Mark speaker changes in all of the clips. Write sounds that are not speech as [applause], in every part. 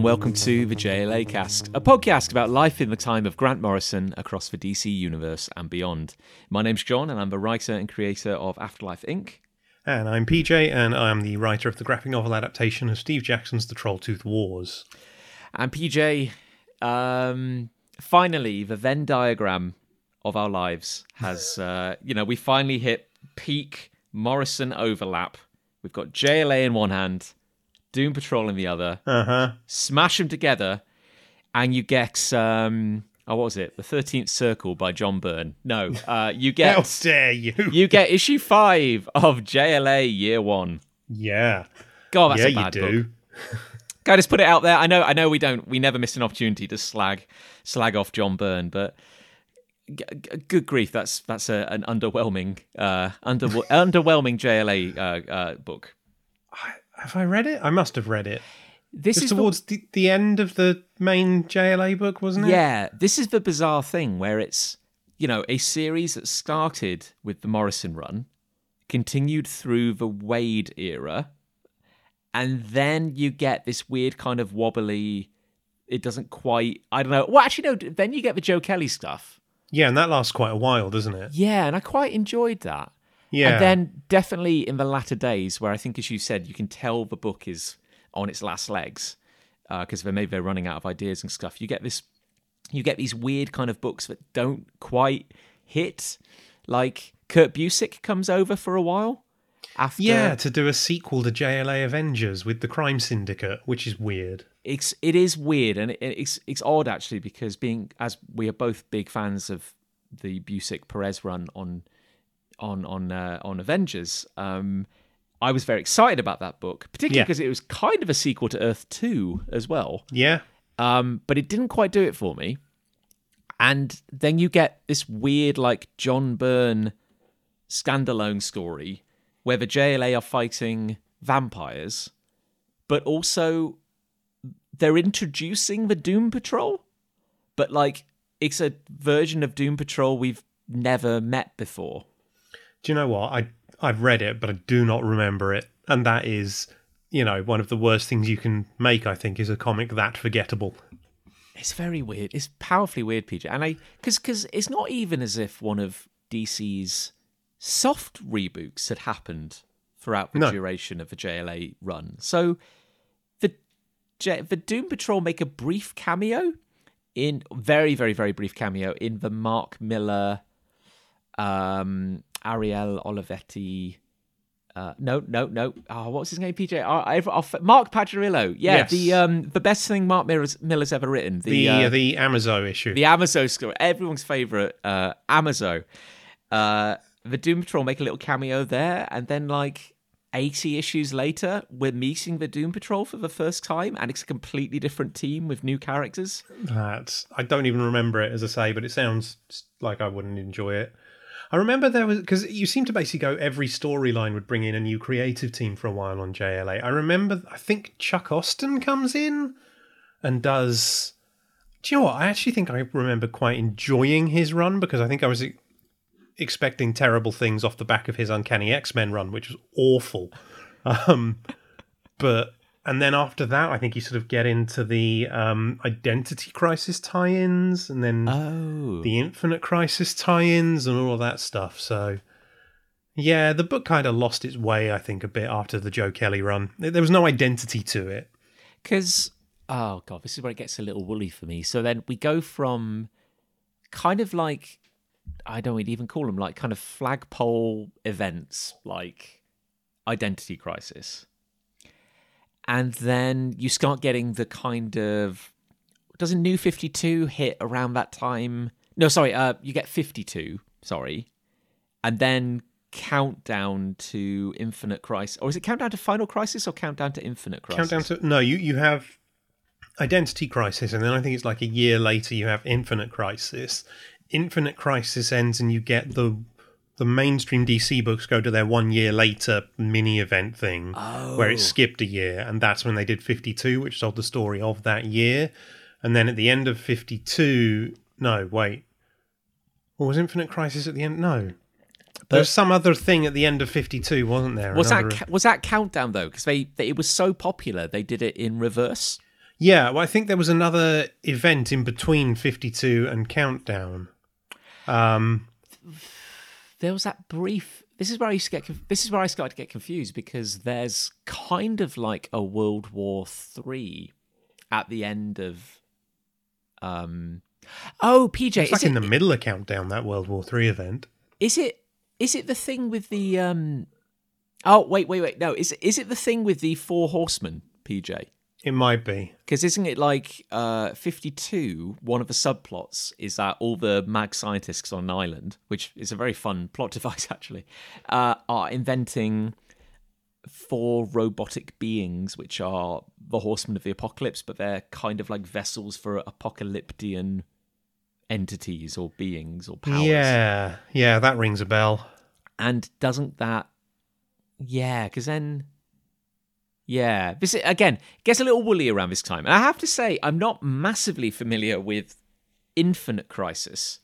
Speaker 1: and welcome to the JLA Cast, a podcast about life in the time of Grant Morrison across the DC universe and beyond. My name's Jon, and I'm the writer and creator of Afterlife Inc.
Speaker 2: And I'm PJ, and I'm the writer of the graphic novel adaptation of Steve Jackson's The Trolltooth Wars.
Speaker 1: And PJ, um, finally, the Venn diagram of our lives has, uh, you know, we finally hit peak Morrison overlap. We've got JLA in one hand, Doom Patrol in the other.
Speaker 2: Uh huh.
Speaker 1: Smash them together, and you get um, oh, what was it? The Thirteenth Circle by John Byrne. No, uh, you [laughs]
Speaker 2: How
Speaker 1: get
Speaker 2: dare you?
Speaker 1: you get issue five of JLA Year One.
Speaker 2: yeah.
Speaker 1: God, that's
Speaker 2: yeah,
Speaker 1: a
Speaker 2: you
Speaker 1: bad
Speaker 2: do.
Speaker 1: book. Can I just put it out there? I know, I know, we don't, we never miss an opportunity to slag, slag off John Byrne, but g- g- good grief, that's that's a, an underwhelming, uh, under, [laughs] underwhelming JLA uh, uh, book.
Speaker 2: Have I read it? I must have read it.
Speaker 1: This is
Speaker 2: towards the, the end of the main JLA book, wasn't it?
Speaker 1: Yeah, this is the bizarre thing where it's, you know, a series that started with the Morrison run, continued through the Waid era, and then you get this weird kind of wobbly. It doesn't quite. I don't know. Well, actually, no. Then you get the Joe Kelly stuff.
Speaker 2: Yeah, and that lasts quite a while, doesn't it?
Speaker 1: Yeah, and I quite enjoyed that.
Speaker 2: Yeah.
Speaker 1: And then definitely in the latter days, where I think, as you said, you can tell the book is on its last legs uh, because they maybe they're running out of ideas and stuff. You get this, you get these weird kind of books that don't quite hit. Like Kurt Busiek comes over for a while after.
Speaker 2: yeah, to do a sequel to JLA Avengers with the Crime Syndicate, which is weird.
Speaker 1: it's it is weird and it, it's it's odd actually because being as we are both big fans of the Busiek Perez run on on on uh, on Avengers. Um, I was very excited about that book, particularly
Speaker 2: Yeah.
Speaker 1: because it was kind of a sequel to Earth Two as well.
Speaker 2: Yeah.
Speaker 1: Um, but it didn't quite do it for me. And then you get this weird, like John Byrne standalone story where the JLA are fighting vampires, but also they're introducing the Doom Patrol, but like it's a version of Doom Patrol we've never met before.
Speaker 2: Do you know what? I I've read it, but I do not remember it, and that is, you know, one of the worst things you can make. I think is a comic that forgettable.
Speaker 1: It's very weird. It's powerfully weird, PJ. And I, because because it's not even as if one of DC's soft reboots had happened throughout the
Speaker 2: No.
Speaker 1: duration of the JLA run. So the the Doom Patrol make a brief cameo in very very very brief cameo in the Mark Millar, um, Ariel Olivetti. Uh, no, no, no. Oh, what's his name? PJ. Oh, Mark Pajarillo. Yeah,
Speaker 2: Yes.
Speaker 1: the um, the best thing Mark Millar's, Millar's ever written.
Speaker 2: The
Speaker 1: uh,
Speaker 2: the Amazo issue.
Speaker 1: the Amazo story, everyone's favorite uh, Amazo. Uh, the Doom Patrol make a little cameo there, and then like eighty issues later, we're meeting the Doom Patrol for the first time, and it's a completely different team with new characters.
Speaker 2: That's I don't even remember it as I say, but it sounds like I wouldn't enjoy it. I remember there was because you seem to basically go every storyline would bring in a new creative team for a while on JLA. I remember I think Chuck Austen comes in and does. Do you know what? I actually think I remember quite enjoying his run because I think I was expecting terrible things off the back of his Uncanny X Men run, which was awful. Um, but and then after that, I think you sort of get into the um, Identity Crisis tie-ins, and then
Speaker 1: Oh,
Speaker 2: the Infinite Crisis tie-ins, and all of that stuff. So, yeah, the book kind of lost its way, I think, a bit after the Joe Kelly run. There there was no identity to it.
Speaker 1: because oh god, this is where it gets a little woolly for me. So then we go from kind of like I don't even call them like kind of flagpole events like Identity Crisis, and then you start getting the kind of doesn't New Fifty Two hit around that time? No, sorry, uh, you get Fifty Two. Sorry, and then countdown to Infinite Crisis, or is it countdown to Final Crisis or countdown to Infinite Crisis?
Speaker 2: Countdown to no, you you have Identity Crisis, and then I think it's like a year later you have Infinite Crisis. Infinite Crisis ends, and you get the the mainstream DC books go to their one year later mini event thing where it skipped a year, and that's when they did 52, which told the story of that year. And then at the end of 52, no, wait. Or was Infinite Crisis at the end? No. There's some other thing at the end of 52, wasn't there?
Speaker 1: Was
Speaker 2: Another-
Speaker 1: that was that countdown though? Because they, they it was so popular they did it in reverse.
Speaker 2: Yeah, well, I think there was another event in between 52 and Countdown. Um,
Speaker 1: there was that brief. This is where I used to get. This is where I started to get confused because there's kind of like a World War Three at the end of. Um. Oh, PJ,
Speaker 2: it's
Speaker 1: is
Speaker 2: like
Speaker 1: it,
Speaker 2: in the middle of Countdown, that World War Three event.
Speaker 1: is it is it the thing with the um? Oh wait, wait, wait. No, is is it the thing with the four horsemen, PJ?
Speaker 2: It might be.
Speaker 1: Because isn't it like uh, 52? One of the subplots is that all the mag scientists on an island, which is a very fun [laughs] plot device actually, uh, are inventing four robotic beings, which are the horsemen of the apocalypse, but they're kind of like vessels for apocalyptian entities or beings or powers.
Speaker 2: Yeah, yeah, that rings a bell.
Speaker 1: And doesn't that, yeah? Because then, yeah, this again gets a little woolly around this time. And I have to say, I'm not massively familiar with Infinite Crisis,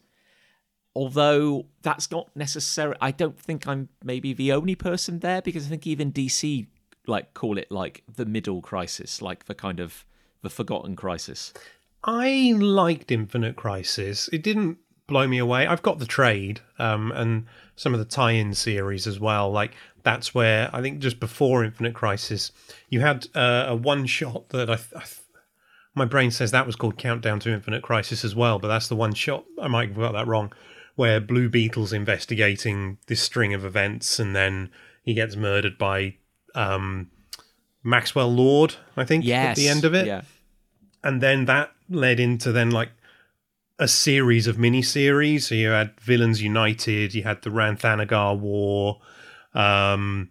Speaker 1: although that's not necessary. I don't think I'm maybe the only person there because I think even DC like call it like the middle crisis, like the kind of the forgotten crisis.
Speaker 2: I liked Infinite Crisis. It didn't blow me away. I've got the trade um, and some of the tie-in series as well. Like that's where I think just before Infinite Crisis, you had uh, a one-shot that I, I my brain says that was called Countdown to Infinite Crisis as well, but that's the one shot. I might have got that wrong. Where Blue Beetle's investigating this string of events, and then he gets murdered by um, Maxwell Lord. I think
Speaker 1: Yes,
Speaker 2: at the end of it
Speaker 1: yeah.
Speaker 2: and then that led into then like a series of mini series. So you had Villains United, you had the Rann-Thanagar War. Um,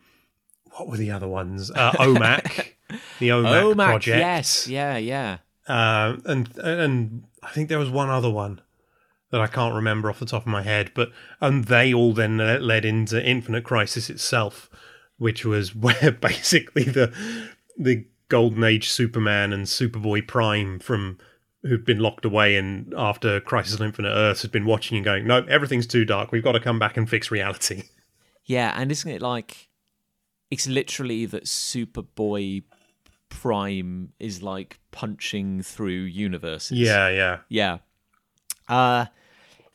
Speaker 2: what were the other ones? Uh, OMAC, [laughs] the OMAC,
Speaker 1: OMAC,
Speaker 2: project.
Speaker 1: yes, yeah, yeah.
Speaker 2: Uh, and and I think there was one other one that I can't remember off the top of my head. But and they all then led into Infinite Crisis itself, which was [laughs] where basically the the Golden Age Superman and Superboy Prime from who'd been locked away and after Crisis on Infinite Earths had been watching and going, no, everything's too dark. We've got to come back and fix reality. [laughs]
Speaker 1: Yeah, and isn't it like it's literally that Superboy Prime is like punching through universes.
Speaker 2: Yeah, yeah.
Speaker 1: Yeah. Uh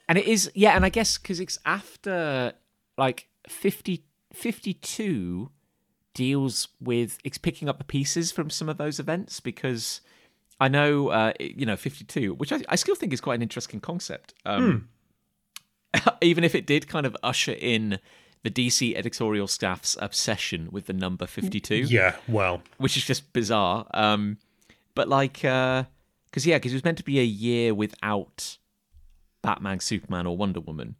Speaker 1: and it is yeah, and I guess cuz it's after like 50 52 deals with it's picking up the pieces from some of those events because I know uh you know 52 which I, I still think is quite an interesting concept. Um [laughs] even if it did kind of usher in the DC editorial staff's obsession with the number 52
Speaker 2: Yeah, well,
Speaker 1: which is just bizarre. Um, but like, because yeah, because it was meant to be a year without Batman, Superman, or Wonder Woman,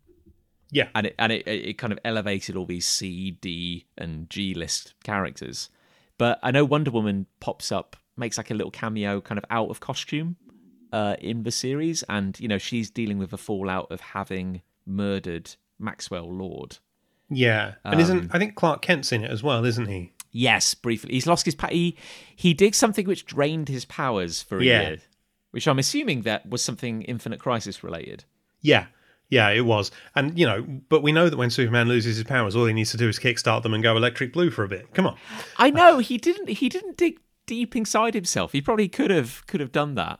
Speaker 2: yeah.
Speaker 1: and it and it, it kind of elevated all these C, D, and G list characters. But I know Wonder Woman pops up, makes like a little cameo, kind of out of costume, uh, in the series, and you know she's dealing with the fallout of having murdered Maxwell Lord.
Speaker 2: Yeah. And isn't I think Clark Kent's in it as well, isn't he?
Speaker 1: Yes, briefly. He's lost his pa- he he did something which drained his powers for a
Speaker 2: Yeah.
Speaker 1: year, which I'm assuming that was something Infinite Crisis related.
Speaker 2: Yeah. Yeah, it was. And, you know, but we know that when Superman loses his powers, all he needs to do is kickstart them and go electric blue for a bit. Come on.
Speaker 1: I know he didn't he didn't dig deep inside himself. He probably could have could have done that.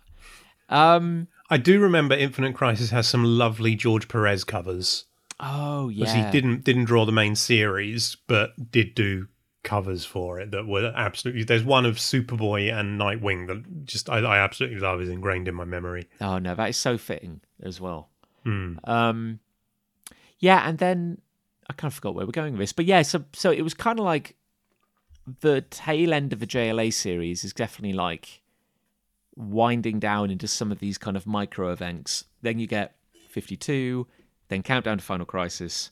Speaker 1: Um.
Speaker 2: I do remember Infinite Crisis has some lovely George Perez covers.
Speaker 1: Oh yeah.
Speaker 2: he didn't didn't draw the main series, but did do covers for it that were absolutely. There's one of Superboy and Nightwing that just I, I absolutely love. is ingrained in my memory.
Speaker 1: Oh no, that is so fitting as well.
Speaker 2: Hmm.
Speaker 1: Um, yeah, and then I kind of forgot where we're going with this, but yeah, so so it was kind of like the tail end of the JLA series is definitely like winding down into some of these kind of micro events. Then you get 52, then Countdown to Final Crisis,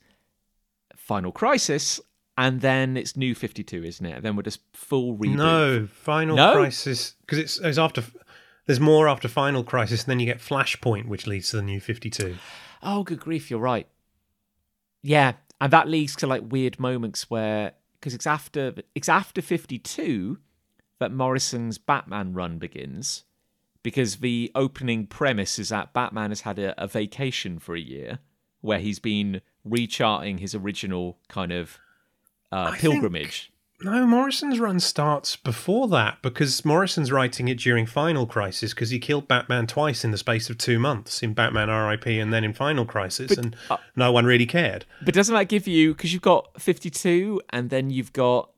Speaker 1: Final Crisis, and then it's New 52, isn't it? Then we're just full reboot.
Speaker 2: No, Final
Speaker 1: No?
Speaker 2: Crisis because it's, it's after. There's more after Final Crisis, and then you get Flashpoint, which leads to the new Fifty Two.
Speaker 1: Oh, good grief, you're right. Yeah, and that leads to like weird moments where because it's after it's after 52 that Morrison's Batman run begins because the opening premise is that Batman has had a, a vacation for a year where he's been recharting his original kind of uh, pilgrimage.
Speaker 2: No, Morrison's run starts before that because Morrison's writing it during Final Crisis because he killed Batman twice in the space of two months in Batman R.I.P. and then in Final Crisis,
Speaker 1: But,
Speaker 2: and
Speaker 1: uh,
Speaker 2: no one really cared.
Speaker 1: But doesn't that give you because you've got 52 and then you've got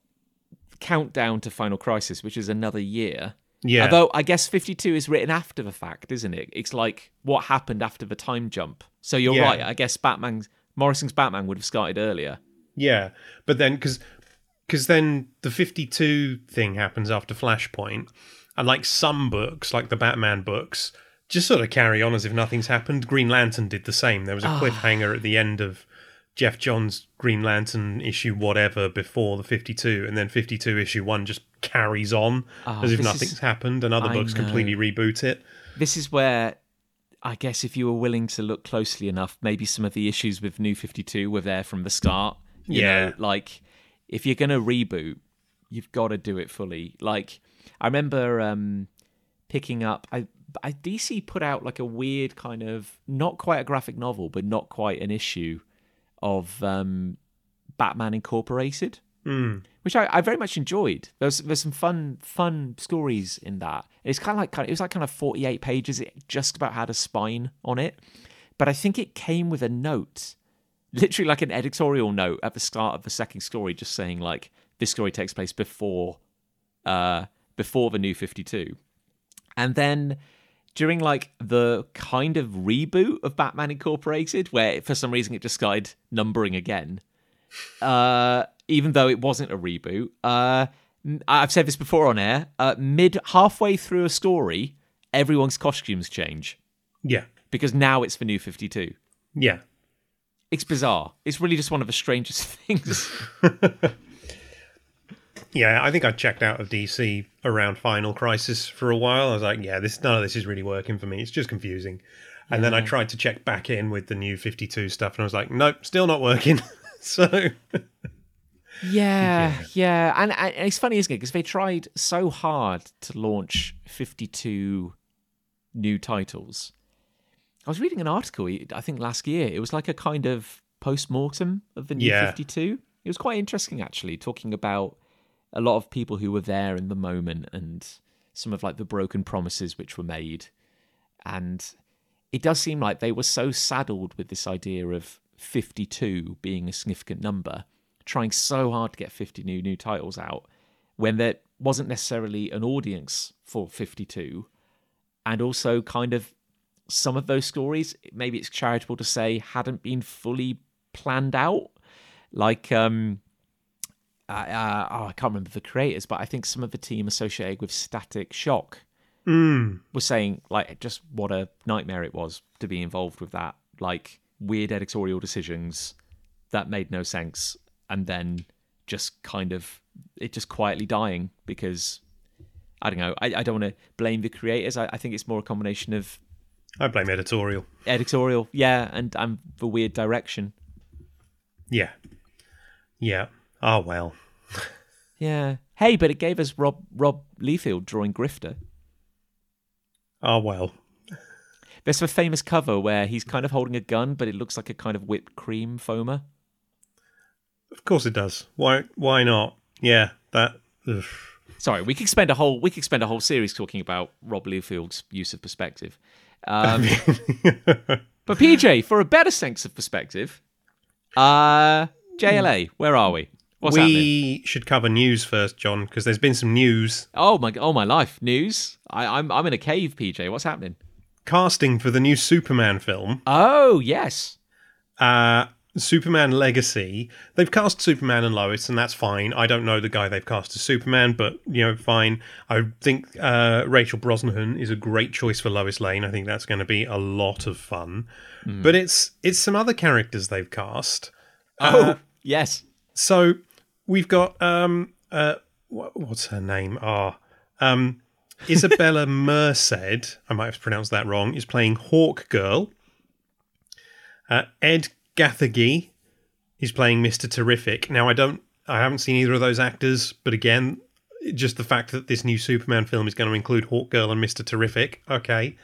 Speaker 1: countdown to Final Crisis, which is another year.
Speaker 2: Yeah,
Speaker 1: Although I guess 52 is written after the fact, isn't it? It's like what happened after the time jump. So you're
Speaker 2: Yeah.
Speaker 1: right. I guess Batman's Morrison's Batman would have started earlier.
Speaker 2: yeah, but then because because then the fifty-two thing happens after Flashpoint, and like some books, like the Batman books, just sort of carry on as if nothing's happened. Green Lantern did the same. There was a
Speaker 1: Ah.
Speaker 2: cliffhanger at the end of Geoff Johns' Green Lantern issue whatever before the 52 and then 52 issue 1 just carries on
Speaker 1: Ah,
Speaker 2: as if nothing's
Speaker 1: is-
Speaker 2: happened and other
Speaker 1: I
Speaker 2: books completely reboot it.
Speaker 1: This is where I guess if you were willing to look closely enough, maybe some of the issues with New 52 were there from the start. You
Speaker 2: Yeah.
Speaker 1: know, like if you're going to reboot, you've got to do it fully. Like I remember um picking up I I DC put out like a weird kind of not quite a graphic novel, but not quite an issue of um Batman Incorporated
Speaker 2: Mm.
Speaker 1: which I, I very much enjoyed. There's there's some fun fun stories in that. It's kind of like kind of, it was like kind of 48 pages. It just about had a spine on it, but I think it came with a note, literally like an editorial note at the start of the second story, just saying like this story takes place before, uh, before the new 52, and then during like the kind of reboot of Batman Incorporated, where for some reason it just started numbering again uh, even though it wasn't a reboot. Uh, I've said this before on air. Uh, mid halfway through a story, everyone's costumes change
Speaker 2: Yeah.
Speaker 1: because now it's the new Fifty Two.
Speaker 2: Yeah.
Speaker 1: It's bizarre. It's really just one of the strangest [laughs] things. [laughs]
Speaker 2: Yeah, I think I checked out of DC around Final Crisis for a while. I was like, yeah, this none of this is really working for me. It's just confusing. And then I tried to check back in with the new 52 stuff and I was like, nope, still not working. [laughs] so [laughs]
Speaker 1: yeah, yeah, and, and it's funny, isn't it? Because they tried so hard to launch Fifty Two new titles. I was reading an article, I think last year. It was like a kind of post mortem of the new
Speaker 2: Yeah.
Speaker 1: 52. It was quite interesting, actually, talking about a lot of people who were there in the moment and some of like the broken promises which were made. And it does seem like they were so saddled with this idea of 52 being a significant number, trying so hard to get 50 new new titles out when there wasn't necessarily an audience for 52 and also kind of some of those stories maybe it's charitable to say hadn't been fully planned out like um uh, uh, oh, I can't remember the creators, but I think some of the team associated with Static Shock
Speaker 2: mm,
Speaker 1: was saying like just what a nightmare it was to be involved with that, like weird editorial decisions that made no sense, and then just kind of it just quietly dying because I don't know. I, I don't want to blame the creators. I, I think it's more a combination of
Speaker 2: I blame editorial.
Speaker 1: editorial, yeah, and and the weird direction.
Speaker 2: Yeah. Yeah. Oh well.
Speaker 1: Yeah. Hey, but it gave us Rob Rob Liefeld drawing Grifter.
Speaker 2: Oh well.
Speaker 1: There's a famous cover where he's kind of holding a gun, but it looks like a kind of whipped cream foamer.
Speaker 2: Of course it does. Why why not? Yeah, that ugh.
Speaker 1: Sorry, we could spend a whole we could spend a whole series talking about Rob Liefeld's use of perspective. Um, [laughs] but PJ, for a better sense of perspective, uh, JLA, where are we? What's
Speaker 2: we
Speaker 1: happening?
Speaker 2: should cover news first, Jon, because there's been some news.
Speaker 1: Oh my, oh my life, news. I, I'm I'm in a cave, PJ. What's happening?
Speaker 2: Casting for the new Superman film,
Speaker 1: Oh yes,
Speaker 2: uh, Superman Legacy. They've cast Superman and Lois, and that's fine. I don't know the guy they've cast as Superman, but you know, fine. I think uh, Rachel Brosnahan is a great choice for Lois Lane. I think that's going to be a lot of fun. But it's it's some other characters they've cast.
Speaker 1: oh yes.
Speaker 2: So we've got um uh what, what's her name? Ah, um Isabella [laughs] Merced. I might have pronounced that wrong. Is playing Hawk Girl. Uh, Ed Gathegi is playing Mister Terrific. Now I don't. I haven't seen either of those actors, but again, just the fact that this new Superman film is going to include Hawk Girl and Mister Terrific. Okay,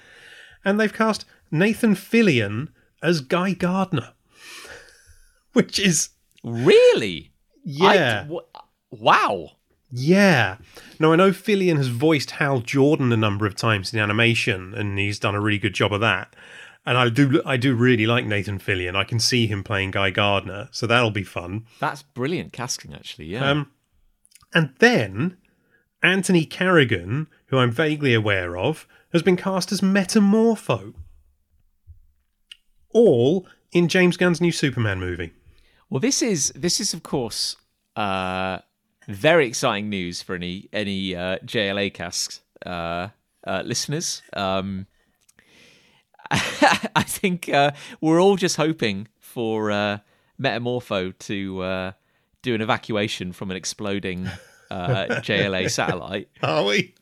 Speaker 2: and they've cast Nathan Fillion as Guy Gardner, [laughs] which is
Speaker 1: Really?
Speaker 2: Yeah.
Speaker 1: I, Wow.
Speaker 2: Yeah. No, I know Fillion has voiced Hal Jordan a number of times in animation, and he's done a really good job of that. And I do, I do really like Nathan Fillion. I can see him playing Guy Gardner, so that'll be fun.
Speaker 1: That's brilliant casting, actually. Yeah.
Speaker 2: Um, and then Anthony Carrigan, who I'm vaguely aware of, has been cast as Metamorpho. All in James Gunn's new Superman movie.
Speaker 1: Well, this is this is of course uh, very exciting news for any any uh, JLA cast uh, uh, listeners. Um, [laughs] I think uh, we're all just hoping for uh, Metamorpho to uh, do an evacuation from an exploding uh, JLA [laughs] satellite.
Speaker 2: Are we?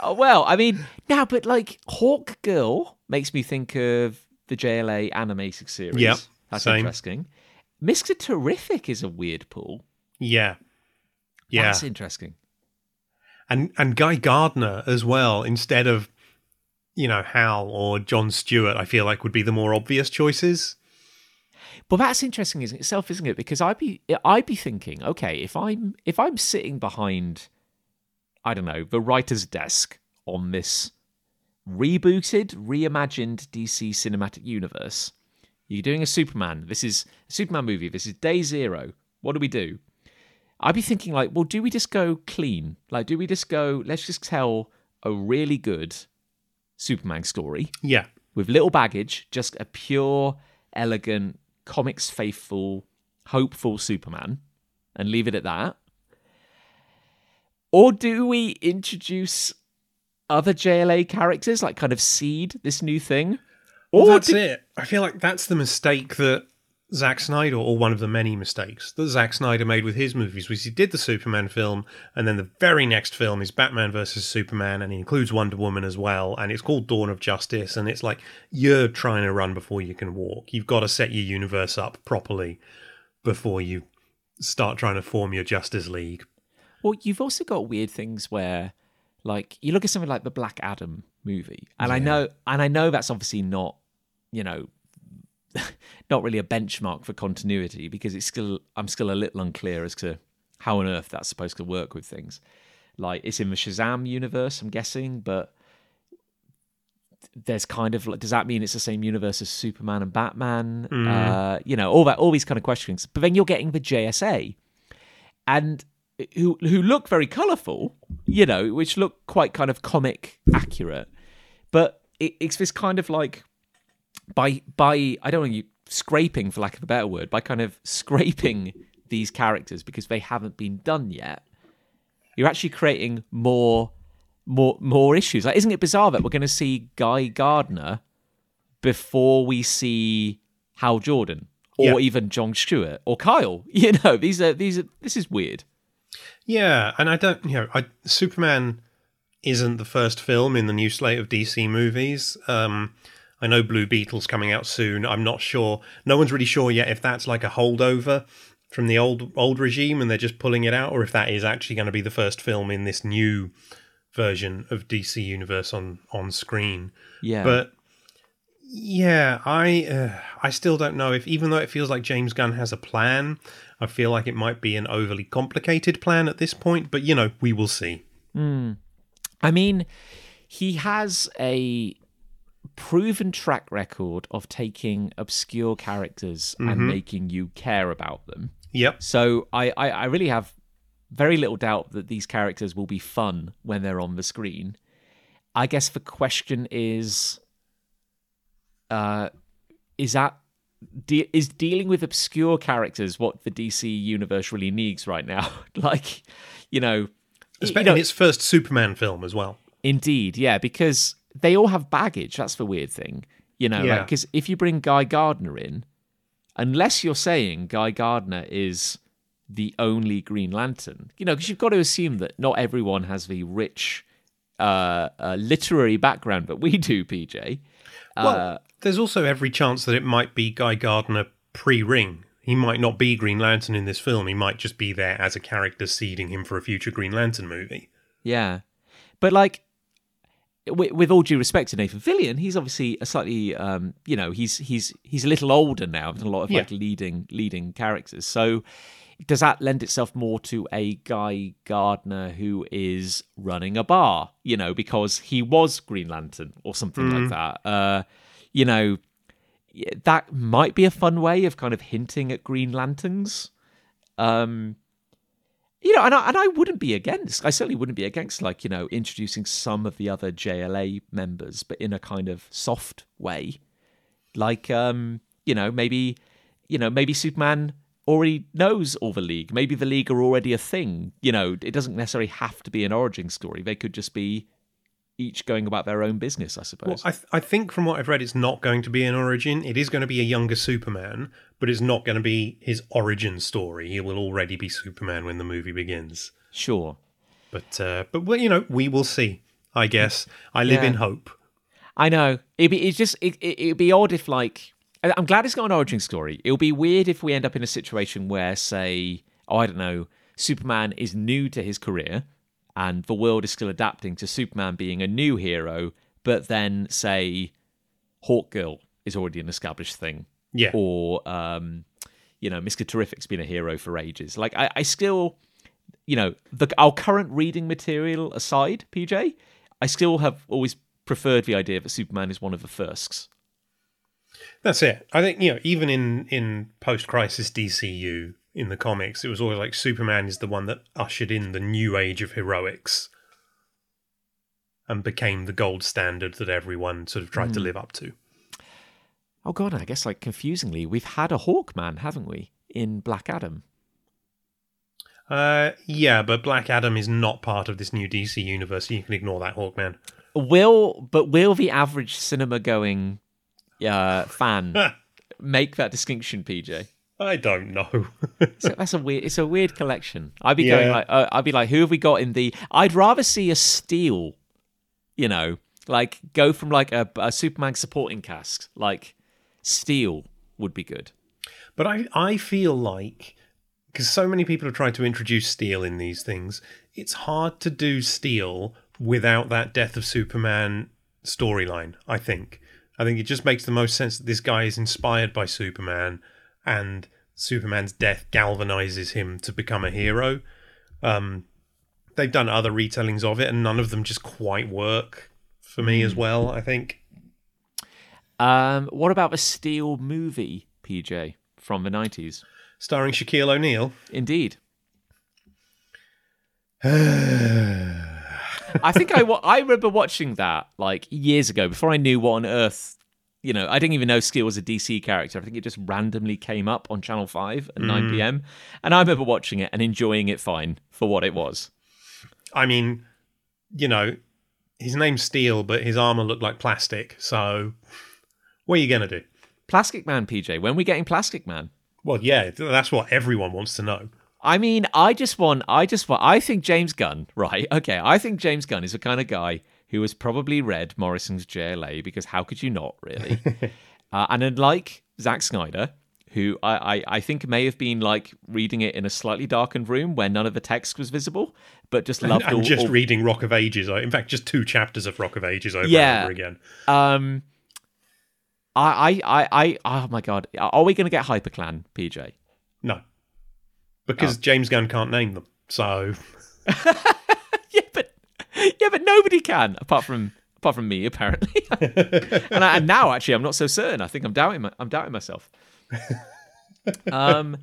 Speaker 1: Oh, well, I mean, now, but like Hawk Girl makes me think of the JLA animated series.
Speaker 2: Yep,
Speaker 1: that's
Speaker 2: same.
Speaker 1: interesting. Mr. Terrific is a weird pull.
Speaker 2: Yeah. Yeah.
Speaker 1: That's interesting.
Speaker 2: and and Guy Gardner as well instead of you know Hal or John Stewart I feel like would be the more obvious choices.
Speaker 1: But that's interesting isn't itself, isn't it? Because I'd be I'd be thinking, okay, if I'm if I'm sitting behind, I don't know, the writer's desk on this rebooted, reimagined DC cinematic universe, you're doing a Superman. This is a Superman movie. This is day zero. What do we do? I'd be thinking like, well, do we just go clean? Like, do we just go? Let's just tell a really good Superman story
Speaker 2: Yeah.
Speaker 1: with little baggage, just a pure, elegant, comics faithful, hopeful Superman, and leave it at that? Or do we introduce other JLA characters, like kind of seed this new thing?
Speaker 2: Well, that's
Speaker 1: do-
Speaker 2: it. I feel like that's the mistake that Zack Snyder, or one of the many mistakes that Zack Snyder made with his movies, was he did the Superman film, and then the very next film is Batman versus Superman, and he includes Wonder Woman as well, and it's called Dawn of Justice, and it's like you're trying to run before you can walk. You've got to set your universe up properly before you start trying to form your Justice League.
Speaker 1: Well, you've also got weird things where, like, you look at something like the Black Adam movie, and I know, and I know that's obviously not, you know, [laughs] not really a benchmark for continuity because it's still, I'm still a little unclear as to how on earth that's supposed to work with things. Like, it's in the Shazam universe, I'm guessing, but there's kind of like, does that mean it's the same universe as Superman and Batman? Uh, you know, all that, all these kind of questions. But then you're getting the JSA, and who who look very colourful, you know, which look quite kind of comic accurate. But it, it's this kind of like by by I don't know you scraping for lack of a better word by kind of scraping these characters because they haven't been done yet. You're actually creating more more more issues. Like, isn't it bizarre that we're going to see Guy Gardner before we see Hal Jordan or
Speaker 2: Yeah.
Speaker 1: even John Stewart or Kyle? [laughs] You know, these are these are this is weird.
Speaker 2: Yeah, and I don't, you know, I, Superman isn't the first film in the new slate of DC movies. Um, I know Blue Beetle's coming out soon. I'm not sure. No one's really sure yet if that's like a holdover from the old old regime and they're just pulling it out, or if that is actually going to be the first film in this new version of DC Universe on on screen.
Speaker 1: Yeah.
Speaker 2: But yeah, I uh, I still don't know if even though it feels like James Gunn has a plan, I feel like it might be an overly complicated plan at this point. But you know, we will see.
Speaker 1: I mean, he has a proven track record of taking obscure characters and making you care about them.
Speaker 2: Yep.
Speaker 1: So I, I, I really have very little doubt that these characters will be fun when they're on the screen. I guess the question is, uh, is that de- is dealing with obscure characters what the DC universe really needs right now? [laughs] like, you know, you
Speaker 2: Especially
Speaker 1: know,
Speaker 2: in its first Superman film as well.
Speaker 1: Indeed, yeah, because they all have baggage. That's the weird thing, you know.
Speaker 2: Yeah.
Speaker 1: Because if you bring Guy Gardner in, unless you're saying Guy Gardner is the only Green Lantern, you know, because you've got to assume that not everyone has the rich uh, uh, literary background that we do, PJ. Uh,
Speaker 2: Well, there's also every chance that it might be Guy Gardner pre-Ring. He might not be Green Lantern in this film. He might just be there as a character seeding him for a future Green Lantern movie.
Speaker 1: Yeah, but like, with, with all due respect to Nathan Fillion, he's obviously a slightly, um, you know, he's he's he's a little older now than a lot of
Speaker 2: Yeah.
Speaker 1: like leading leading characters. So does that lend itself more to a Guy Gardner who is running a bar, you know, because he was Green Lantern or something like that? Uh, you know, that might be a fun way of kind of hinting at Green Lanterns. Um, you know, and I, and I wouldn't be against. I certainly wouldn't be against, like you know, introducing some of the other JLA members, but in a kind of soft way, like um, you know, maybe you know, maybe Superman already knows all the league. Maybe the league are already a thing. You know, it doesn't necessarily have to be an origin story. They could just be each going about their own business, I
Speaker 2: Well,
Speaker 1: suppose.
Speaker 2: I, th- I think from what I've read, it's not going to be an origin. It is going to be a younger Superman, but it's not going to be his origin story. He will already be Superman when the movie begins.
Speaker 1: sure.
Speaker 2: But uh, but well, you know, we will see. I guess I live
Speaker 1: Yeah.
Speaker 2: in hope.
Speaker 1: I know. It'd be, it's just it, it, it'd be odd if like I'm glad it's got an origin story. It'll be weird if we end up in a situation where, say, oh, I don't know, Superman is new to his career and the world is still adapting to Superman being a new hero, but then say Hawkgirl is already an established thing.
Speaker 2: Yeah.
Speaker 1: Or um, you know, Mr. Terrific's been a hero for ages. Like I, I still you know, the our current reading material aside, PJ, I still have always preferred the idea that Superman is one of the firsts.
Speaker 2: That's it. I think you know, even in in post crisis DCU in the comics, it was always like Superman is the one that ushered in the new age of heroics and became the gold standard that everyone sort of tried to live up to.
Speaker 1: Oh god, I guess like confusingly, we've had a Hawkman, haven't we, in Black Adam?
Speaker 2: Uh, yeah, but Black Adam is not part of this new DC universe. So you can ignore that Hawkman.
Speaker 1: Will but will the average cinema going uh, fan [laughs] make that distinction, PJ?
Speaker 2: I don't know. [laughs]
Speaker 1: So that's a weird. It's a weird collection. I'd be going like, uh, I'd be like, who have we got in the? I'd rather see a Steel, you know, like go from like a, a Superman supporting cast, like Steel would be good.
Speaker 2: But I, I feel like because so many people have tried to introduce steel in these things, it's hard to do steel without that death of Superman storyline. I think. I think it just makes the most sense that this guy is inspired by Superman, and Superman's death galvanizes him to become a hero. Um, they've done other retellings of it, and none of them just quite work for me as well. I think.
Speaker 1: Um, what about the Steel movie, PJ, from the nineties?
Speaker 2: Starring Shaquille O'Neal.
Speaker 1: Indeed. [sighs] I think I wa- I remember watching that like years ago before I knew what on earth you know I didn't even know Steel was a DC character. I think it just randomly came up on Channel Five at nine p.m. and I remember watching it and enjoying it fine for what it was.
Speaker 2: I mean, you know, his name's Steel, but his armor looked like plastic. So, what are you gonna do?
Speaker 1: Plastic Man, PJ. When are we getting Plastic Man?
Speaker 2: Well, yeah, that's what everyone wants to know.
Speaker 1: I mean, I just want, I just want, I think James Gunn, [laughs] right? Okay, I think James Gunn is the kind of guy who has probably read Morrison's JLA because how could you not, really? [laughs] uh, and unlike Zack Snyder, who I, I, I think may have been like reading it in a slightly darkened room where none of the text was visible, but just loved [laughs]
Speaker 2: I'm
Speaker 1: all,
Speaker 2: just
Speaker 1: all-
Speaker 2: reading Rock of Ages. In fact, just two chapters of Rock of Ages over
Speaker 1: Yeah.
Speaker 2: and over again.
Speaker 1: Um, I, I, I, I, oh my god, are we going to get Hyperclan, PJ?
Speaker 2: No, because James Gunn can't name them. So, [laughs]
Speaker 1: yeah, but yeah, but nobody can apart from apart from me apparently. [laughs] and, I, and now actually, I'm not so certain. I think I'm doubting. My, I'm doubting myself. [laughs] um,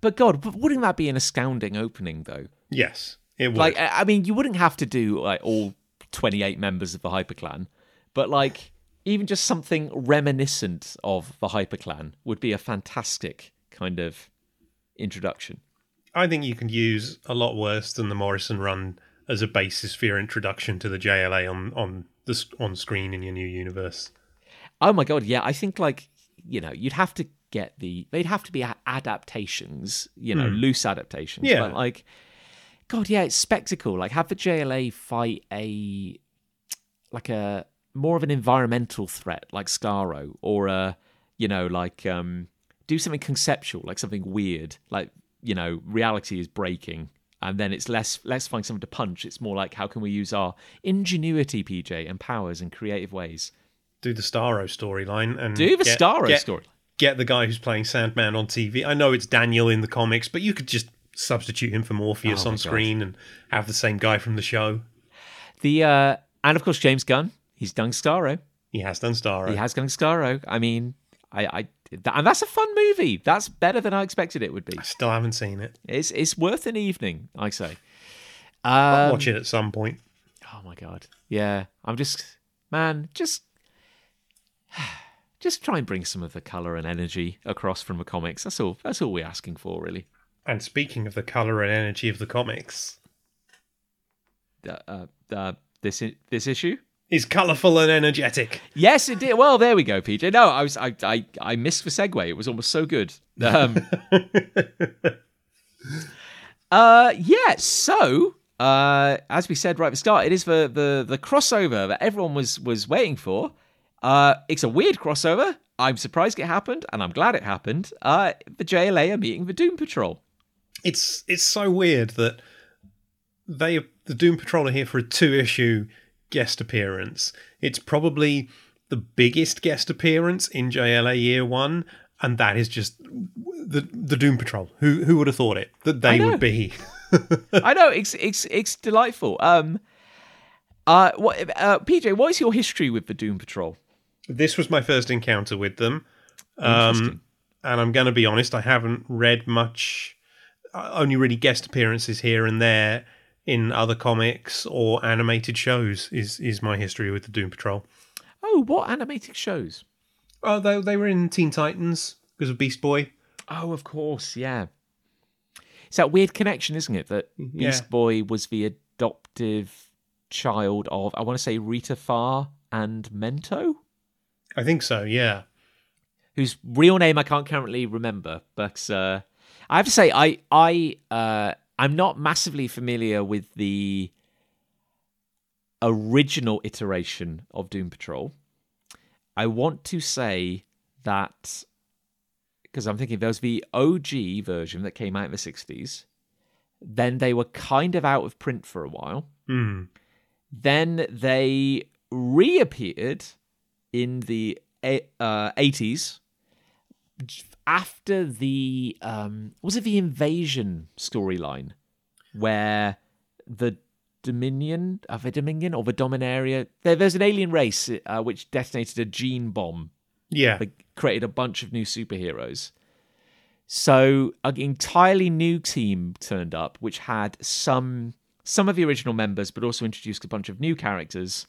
Speaker 1: but God, wouldn't that be an astounding opening though?
Speaker 2: yes, it would.
Speaker 1: Like, I I mean, you wouldn't have to do like all 28 members of the Hyperclan, but like even just something reminiscent of the Hyperclan would be a fantastic kind of introduction.
Speaker 2: I think you can use a lot worse than the Morrison run as a basis for your introduction to the JLA on on the on screen in your new universe.
Speaker 1: Oh my god, yeah. I think like you know you'd have to get the they'd have to be adaptations, you know, hmm. loose adaptations.
Speaker 2: Yeah.
Speaker 1: But like, God, yeah, it's spectacle. Like have the JLA fight a like a more of an environmental threat like Starro, or a you know like um do something conceptual like something weird like you know reality is breaking. And then it's less let's find something to punch. It's more like how can we use our ingenuity, PJ, and powers in creative ways.
Speaker 2: Do the Starro storyline and
Speaker 1: Do the
Speaker 2: get-
Speaker 1: Starro
Speaker 2: get-
Speaker 1: story.
Speaker 2: get the guy who's playing Sandman on TV. I know it's Daniel in the comics, but you could just substitute him for Morpheus
Speaker 1: Oh
Speaker 2: on
Speaker 1: God.
Speaker 2: screen and have the same guy from the show.
Speaker 1: The uh, and of course James Gunn. He's done Starro.
Speaker 2: He has done Starro.
Speaker 1: He has done Starro. I mean, I, I that, and that's a fun movie. That's better than I expected it would be.
Speaker 2: I still haven't seen it.
Speaker 1: It's it's worth an evening, I say.
Speaker 2: I'll
Speaker 1: Um,
Speaker 2: watch it at some point.
Speaker 1: Oh my god. Yeah. I'm just man, just [sighs] just try and bring some of the color and energy across from the comics. That's all that's all we're asking for really.
Speaker 2: And speaking of the color and energy of the comics,
Speaker 1: Uh, uh, uh, this this issue?
Speaker 2: Is colorful and energetic.
Speaker 1: Yes, it did. Well, there we go, PJ. No, I was I I, I missed the segue. It was almost so good. Um, [laughs] uh yeah, so uh as we said right at the start, it is the the the crossover that everyone was was waiting for. Uh it's a weird crossover. I'm surprised it happened, and I'm glad it happened. Uh the JLA are meeting the Doom Patrol.
Speaker 2: it's it's so weird that they the Doom Patrol are here for a two issue guest appearance. It's probably the biggest guest appearance in JLA year one, and that is just the the Doom Patrol. Who who would have thought it that they would be? [laughs]
Speaker 1: I know it's it's it's delightful. Um uh what uh PJ, what is your history with the Doom Patrol?
Speaker 2: this was my first encounter with them. Um, and I'm going to be honest, I haven't read much, uh, only really guest appearances here and there in other comics or animated shows. Is is my history with the Doom Patrol?
Speaker 1: Oh, what animated shows?
Speaker 2: Oh, they they were in Teen Titans because of Beast Boy.
Speaker 1: Oh, of course, yeah. It's that weird connection, isn't it? That
Speaker 2: Yeah.
Speaker 1: Beast Boy was the adoptive child of, I want to say, Rita Farr and Mento,
Speaker 2: I think so. Yeah.
Speaker 1: whose real name I can't currently remember. But uh, I have to say, I, I, uh, I'm not massively familiar with the original iteration of Doom Patrol. I want to say that because I'm thinking there was the OG version that came out in the 60s. Then they were kind of out of print for a while.
Speaker 2: Hmm.
Speaker 1: Then they reappeared in the eh, uh, 80s after the um, was it the invasion storyline where the Dominion, uh, the Dominion or the Dominaria, there, there's an alien race uh, which detonated a gene bomb
Speaker 2: Yeah.
Speaker 1: that created a bunch of new superheroes. So an entirely new team turned up, which had some some of the original members, but also introduced a bunch of new characters.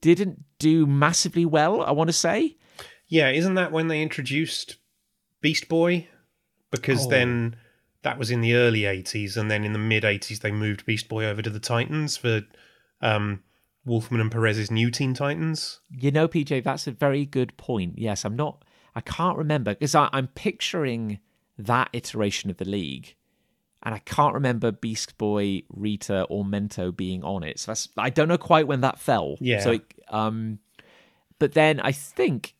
Speaker 1: Didn't do massively well, I want to say.
Speaker 2: Yeah. Isn't that when they introduced Beast Boy? Because
Speaker 1: Oh.
Speaker 2: then that was in the early '80s, and then in the mid '80s they moved Beast Boy over to the Titans for um, Wolfman and Perez's New Teen Titans.
Speaker 1: You know, PJ, that's a very good point. Yes, I'm not. I can't remember because I'm picturing that iteration of the league, and I can't remember Beast Boy, Rita, or Mento being on it. So that's I don't know quite when that fell.
Speaker 2: Yeah.
Speaker 1: So, it, um, but then I think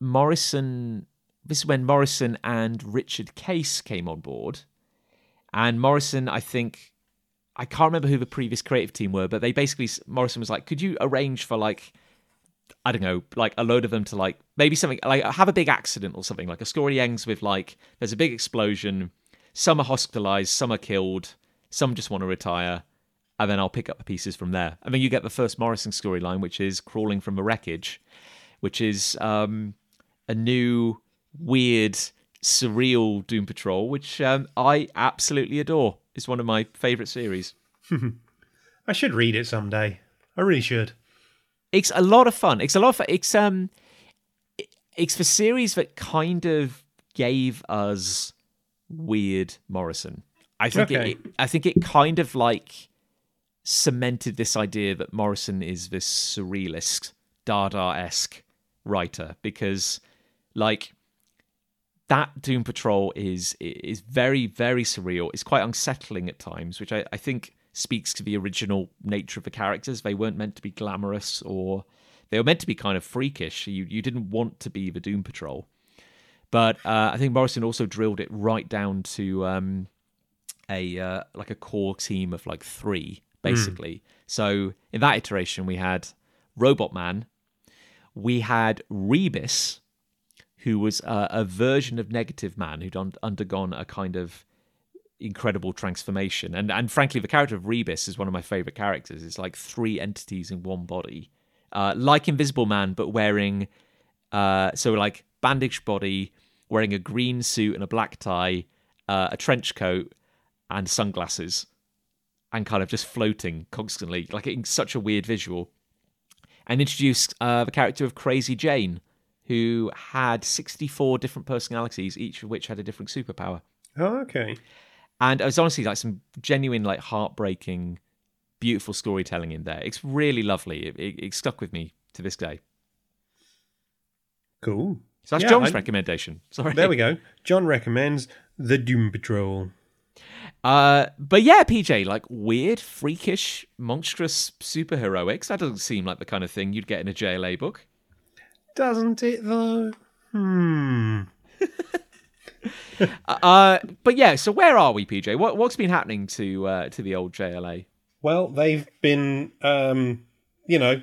Speaker 1: Morrison. This is when Morrison and Richard Case came on board, and Morrison, I think. I can't remember who the previous creative team were, but they basically Morrison was like, "Could you arrange for like I don't know, like a load of them to like maybe something like have a big accident or something. Like a story ends with like there's a big explosion, some are hospitalized, some are killed, some just want to retire, and then I'll pick up the pieces from there. And then you get the first Morrison storyline, which is crawling from the wreckage, which is um, a new weird surreal Doom Patrol, which um, I absolutely adore. It's one of my favorite series. [laughs]
Speaker 2: I should read it someday. I really should.
Speaker 1: it's a lot of fun. It's a lot of fun. It's um, it's the series that kind of gave us weird Morrison. I think
Speaker 2: Okay.
Speaker 1: it, I think it kind of like cemented this idea that Morrison is this surrealist, Dada esque writer because, like, that Doom Patrol is is very very surreal. It's quite unsettling at times, which I, I think speaks to the original nature of the characters. They weren't meant to be glamorous or they were meant to be kind of freakish. You you didn't want to be the Doom Patrol, but uh, I think Morrison also drilled it right down to um, a uh, like a core team of like three basically. So in that iteration, we had Robot Man, we had Rebis, who was uh, a version of Negative Man who'd un- undergone a kind of incredible transformation. And and frankly, the character of Rebis is one of my favorite characters. It's like three entities in one body, uh, like Invisible Man, but wearing uh, so like bandaged body, wearing a green suit and a black tie, uh, a trench coat, and sunglasses, and kind of just floating constantly, like it's such a weird visual. And introduce uh, the character of Crazy Jane, who had 64 different personalities, each of which had a different superpower.
Speaker 2: Oh, okay.
Speaker 1: And it was honestly like some genuine, like heartbreaking, beautiful storytelling in there. It's really lovely. It, it, it stuck with me to this day.
Speaker 2: Cool.
Speaker 1: So that's
Speaker 2: Yeah,
Speaker 1: Jon's
Speaker 2: I-
Speaker 1: recommendation. [laughs] Sorry.
Speaker 2: There we go. John recommends the Doom Patrol.
Speaker 1: Uh, but yeah, PJ, like weird, freakish, monstrous superheroics. That doesn't seem like the kind of thing you'd get in a JLA book.
Speaker 2: Doesn't it though? Hmm. [laughs]
Speaker 1: Uh, but yeah. So where are we, PJ? What what's been happening to uh, to the old JLA?
Speaker 2: Well, they've been, um, you know,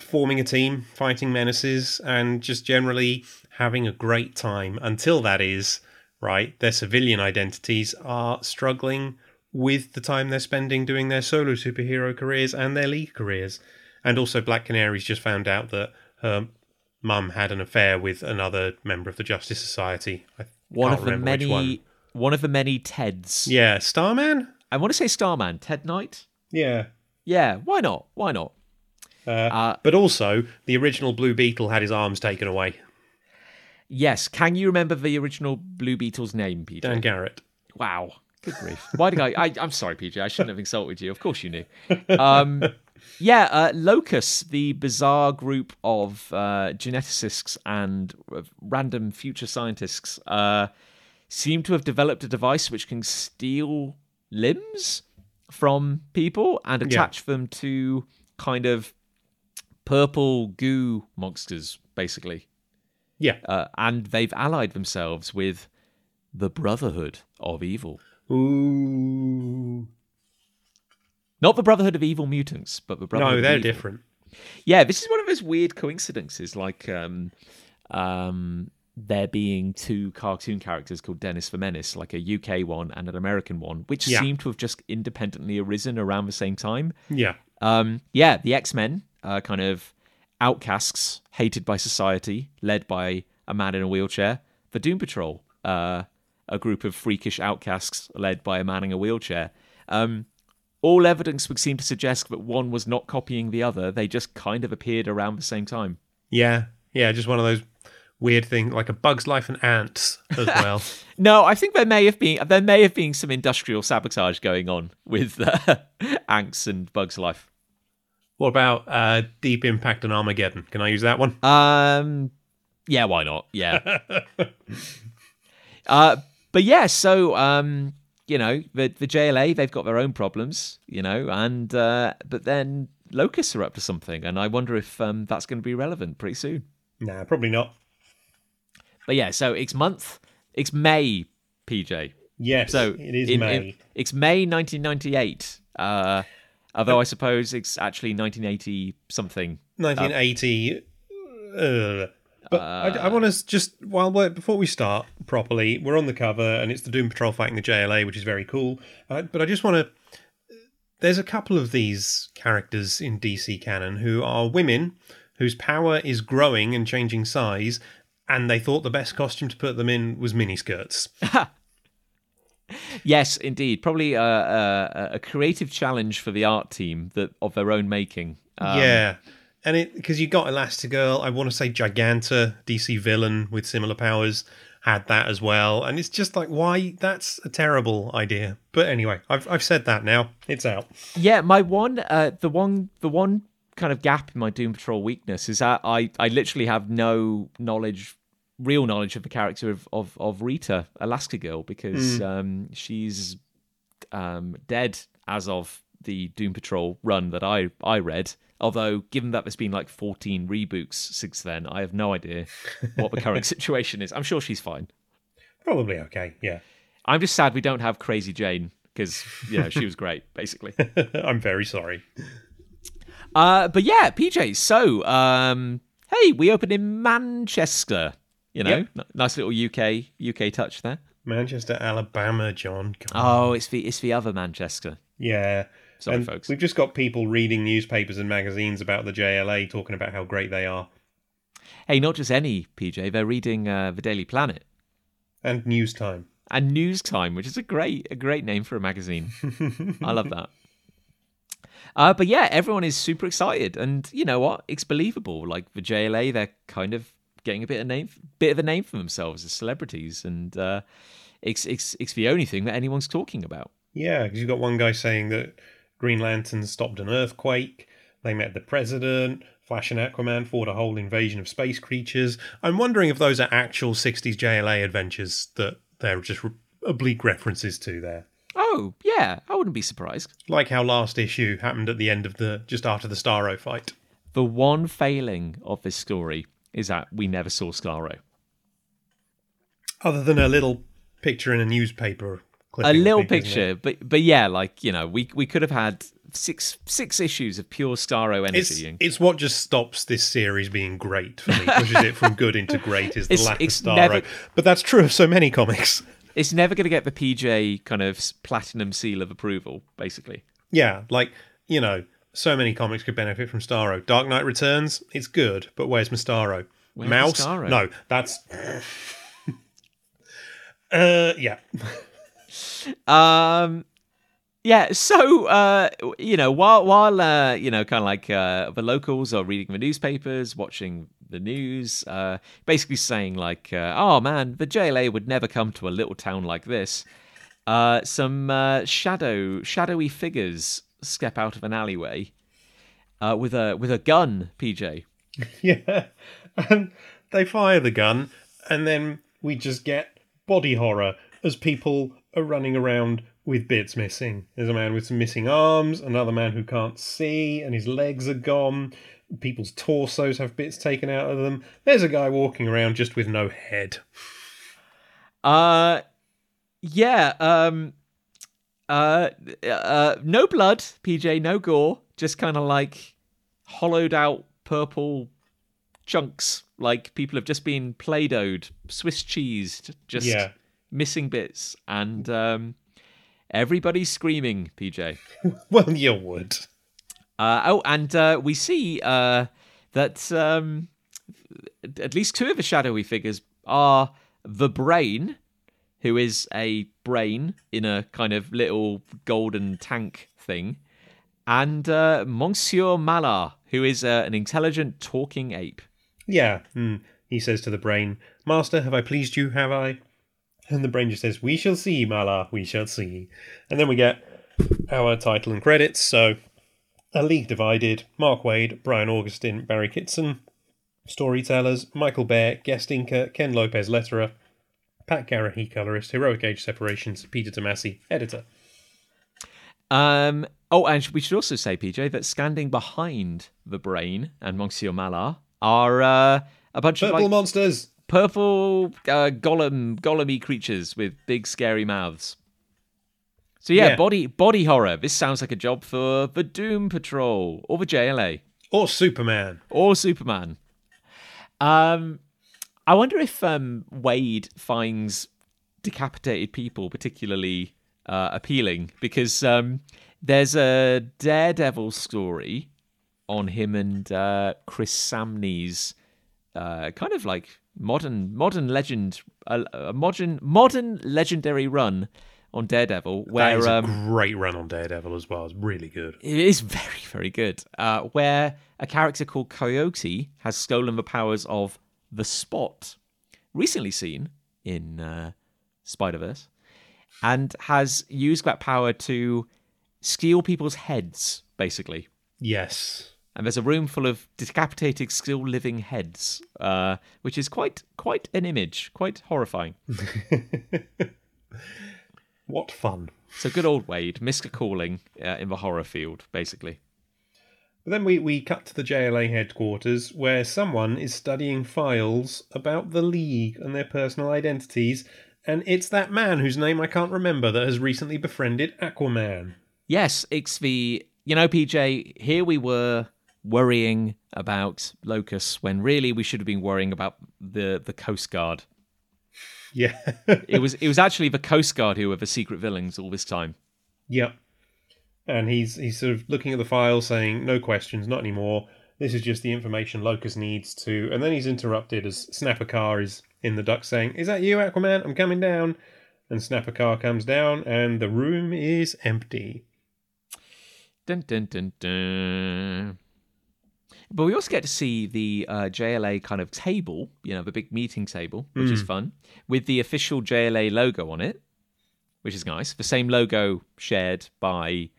Speaker 2: forming a team, fighting menaces, and just generally having a great time until that is, right, their civilian identities are struggling with the time they're spending doing their solo superhero careers and their league careers. And also, Black Canary's just found out that her mum had an affair with another member of the Justice Society. I
Speaker 1: One of the many
Speaker 2: one.
Speaker 1: one of the many Teds.
Speaker 2: Yeah, Starman?
Speaker 1: I want to say Starman, Ted Knight.
Speaker 2: Yeah.
Speaker 1: Yeah, why not? Why not?
Speaker 2: Uh,
Speaker 1: Uh,
Speaker 2: but also, the original Blue Beetle had his arms taken away.
Speaker 1: Yes. Can you remember the original Blue Beetle's name, PJ?
Speaker 2: Dan Garrett.
Speaker 1: Wow. Good grief. Why did I, I? I'm sorry, PJ. I shouldn't have insulted you. Of course you knew. Um, yeah, uh, Locus, the bizarre group of uh, geneticists and uh, random future scientists, uh, seem to have developed a device which can steal limbs from people and attach them to kind of purple goo monsters, basically.
Speaker 2: Yeah.
Speaker 1: Uh, and they've allied themselves with the Brotherhood of Evil.
Speaker 2: Ooh.
Speaker 1: Not the Brotherhood of Evil Mutants, but the Brotherhood.
Speaker 2: No, they're
Speaker 1: Evil.
Speaker 2: different.
Speaker 1: Yeah, this is one of those weird coincidences, like um, um, there being two cartoon characters called Dennis the Menace, like a UK one and an American one, which
Speaker 2: Yeah.
Speaker 1: seem to have just independently arisen around the same time.
Speaker 2: Yeah.
Speaker 1: Um, yeah, the X Men, uh, kind of outcasts, hated by society, led by a man in a wheelchair. The Doom Patrol, uh, a group of freakish outcasts led by a man in a wheelchair. Um, all evidence would seem to suggest that one was not copying the other. They just kind of appeared around the same time.
Speaker 2: Yeah. Yeah. Just one of those weird things, like a Bug's Life and Ants as [laughs] well.
Speaker 1: No, I think there may have been there may have been some industrial sabotage going on with uh, [laughs] Ants and Bugs Life.
Speaker 2: what about uh, Deep Impact and Armageddon? Can I use that one?
Speaker 1: Um, yeah, why not? Yeah. [laughs] uh, but yeah, so um, you know, the the JLA they've got their own problems, you know, and uh, but then Locus are up to something, and I wonder if um, that's going to be relevant pretty soon.
Speaker 2: nah, probably not.
Speaker 1: But yeah, so it's month, it's May, PJ.
Speaker 2: Yes.
Speaker 1: So
Speaker 2: it is
Speaker 1: in-
Speaker 2: May.
Speaker 1: in- it's May 1998. Uh, although I suppose it's actually 1980 something.
Speaker 2: 1980. uh, but I, I want to just while we're before we start properly, we're on the cover and it's the Doom Patrol fighting the JLA, which is very cool. Uh, but I just want to. There's a couple of these characters in DC canon who are women whose power is growing and changing size, and they thought the best costume to put them in was miniskirts. [laughs]
Speaker 1: Yes, indeed. Probably a, a, a creative challenge for the art team that of their own making. Um,
Speaker 2: yeah. And it because you got Elastigirl, I want to say Giganta, DC villain with similar powers, had that as well. And it's just like, why? That's a terrible idea. But anyway, I've I've said that now. It's out.
Speaker 1: Yeah, my one, uh, the one, the one kind of gap in my Doom Patrol weakness is that I, I literally have no knowledge, real knowledge of the character of of, of Rita Elastigirl because um, she's um, dead as of the Doom Patrol run that I I read. Although, given that there's been like 14 reboots since then, I have no idea what the current [laughs] situation is. I'm sure she's fine.
Speaker 2: Probably okay. Yeah.
Speaker 1: I'm just sad we don't have Crazy Jane because you know she was great, [laughs] basically.
Speaker 2: I'm very sorry.
Speaker 1: Uh, but yeah, PJ. So, um, hey, we opened in Manchester. You know,
Speaker 2: Yep.
Speaker 1: Nice little UK UK touch there.
Speaker 2: Manchester, Alabama, Jon.
Speaker 1: Oh, it's the it's the other Manchester.
Speaker 2: Yeah.
Speaker 1: Sorry,
Speaker 2: and
Speaker 1: folks.
Speaker 2: We've just got people reading newspapers and magazines about the JLA talking about how great they are.
Speaker 1: Hey, not just any PJ. They're reading uh, the Daily Planet
Speaker 2: And news time.
Speaker 1: and News Time, which is a great a great name for a magazine. I love that. [laughs] Uh, but yeah, everyone is super excited, and you know what? It's believable. Like the JLA, they're kind of getting a bit of name, bit of a name for themselves as celebrities, and uh, it's it's it's the only thing that anyone's talking about.
Speaker 2: Yeah, because you've got one guy saying that Green Lantern stopped an earthquake, they met the president, Flash and Aquaman fought a whole invasion of space creatures. I'm wondering if those are actual 60s JLA adventures that they're just oblique references to there.
Speaker 1: Oh yeah, I wouldn't be surprised.
Speaker 2: Like how last issue happened at the end of the just after the Starro fight.
Speaker 1: The one failing of this story is that we never saw Starro.
Speaker 2: Other than a little picture in a newspaper.
Speaker 1: A little picture, but but yeah, like you know, we we could have had six six issues of pure Starro
Speaker 2: It's,
Speaker 1: energy.
Speaker 2: it's what just stops this series being great for me, pushes it from good into great is [laughs] the
Speaker 1: It's-
Speaker 2: lack
Speaker 1: it's
Speaker 2: of Starro.
Speaker 1: never-
Speaker 2: But that's true of so many comics.
Speaker 1: it's never going to get the PJ kind of platinum seal of approval, basically.
Speaker 2: Yeah, like, you know, so many comics could benefit from Starro. Dark Knight Returns, it's good, but where's my Starro?
Speaker 1: Where's
Speaker 2: Mouse? No, that's. [laughs] uh, yeah. [laughs] [laughs]
Speaker 1: Um, yeah. So uh, you know, while while uh, you know, kind of like uh, the locals are reading the newspapers, watching the news, uh, basically saying like, uh, "Oh man, the JLA would never come to a little town like this." Uh, some shadow shadowy figures step out of an alleyway with a with a gun. PJ. [laughs]
Speaker 2: Yeah. And they fire the gun, and then we just get body horror as people are running around with bits missing. There's a man with some missing arms, another man who can't see, and his legs are gone. People's torsos have bits taken out of them. There's a guy walking around just with no head.
Speaker 1: Uh yeah, um uh uh no blood, PJ, no gore, just kind of like hollowed out purple chunks like people have just been play-dohed, Swiss cheesed. just
Speaker 2: Yeah.
Speaker 1: Missing bits and um everybody's screaming, PJ. [laughs]
Speaker 2: Well, you would.
Speaker 1: Uh, oh, and uh, we see uh, that um, at least two of the shadowy figures are the brain, who is a brain in a kind of little golden tank thing, and uh, Monsieur Mallah, who is uh, an intelligent talking ape.
Speaker 2: Yeah. Hmm. He says to the brain, Master, have I pleased you, have I? And the brain just says, We shall see, Mala, we shall see. And then we get our title and credits. So, A League Divided, Mark Waid, Brian Augustyn, Barry Kitson, storytellers, Michael Bair, guest inker, Ken Lopez, letterer, Pat Garrahy, colorist, Heroic Age Separations, Peter Tomasi, editor.
Speaker 1: Um, oh, and we should also say, PJ, that standing behind the brain and Monsieur Mallah are uh, a bunch of
Speaker 2: Purple
Speaker 1: like
Speaker 2: Monsters!
Speaker 1: Purple uh, golem golemy creatures with big scary mouths. So yeah,
Speaker 2: Yeah.
Speaker 1: body body horror. This sounds like a job for the Doom Patrol or the JLA
Speaker 2: Or Superman.
Speaker 1: or Superman. Um, I wonder if um, Waid finds decapitated people particularly uh, appealing because um, there's a Daredevil story on him and uh, Chris Samnee's uh, kind of like modern modern legend a, a modern modern legendary run on Daredevil
Speaker 2: That
Speaker 1: where
Speaker 2: is a
Speaker 1: um,
Speaker 2: great run on Daredevil as well. It's really good.
Speaker 1: it is [laughs] very, very good. Uh, where a character called Coyote has stolen the powers of the Spot, recently seen in uh, Spider Verse, and has used that power to steal people's heads, basically.
Speaker 2: Yes.
Speaker 1: And there's a room full of decapitated, still living heads, uh, which is quite quite an image, quite horrifying. [laughs]
Speaker 2: What fun.
Speaker 1: So good old Waid, Mister Calling uh, in the horror field, basically.
Speaker 2: But then we, we cut to the JLA headquarters where someone is studying files about the League and their personal identities, and it's that man whose name I can't remember that has recently befriended Aquaman.
Speaker 1: Yes, it's the you know, PJ. Here we were worrying about Locus when really we should have been worrying about the the Coast Guard.
Speaker 2: Yeah. [laughs]
Speaker 1: It was it was actually the Coast Guard who were the secret villains all this time.
Speaker 2: Yep. And he's he's sort of looking at the file, saying, "No questions, not anymore. This is just the information Locus needs to." And then he's interrupted as Snapper Carr is in the duck, saying, "Is that you, Aquaman? I'm coming down." And Snapper Carr comes down, and the room is empty.
Speaker 1: Dun dun dun dun. But we also get to see the uh, JLA kind of table, you know, the big meeting table, which is fun, with the official JLA logo on it, which is nice. The same logo shared by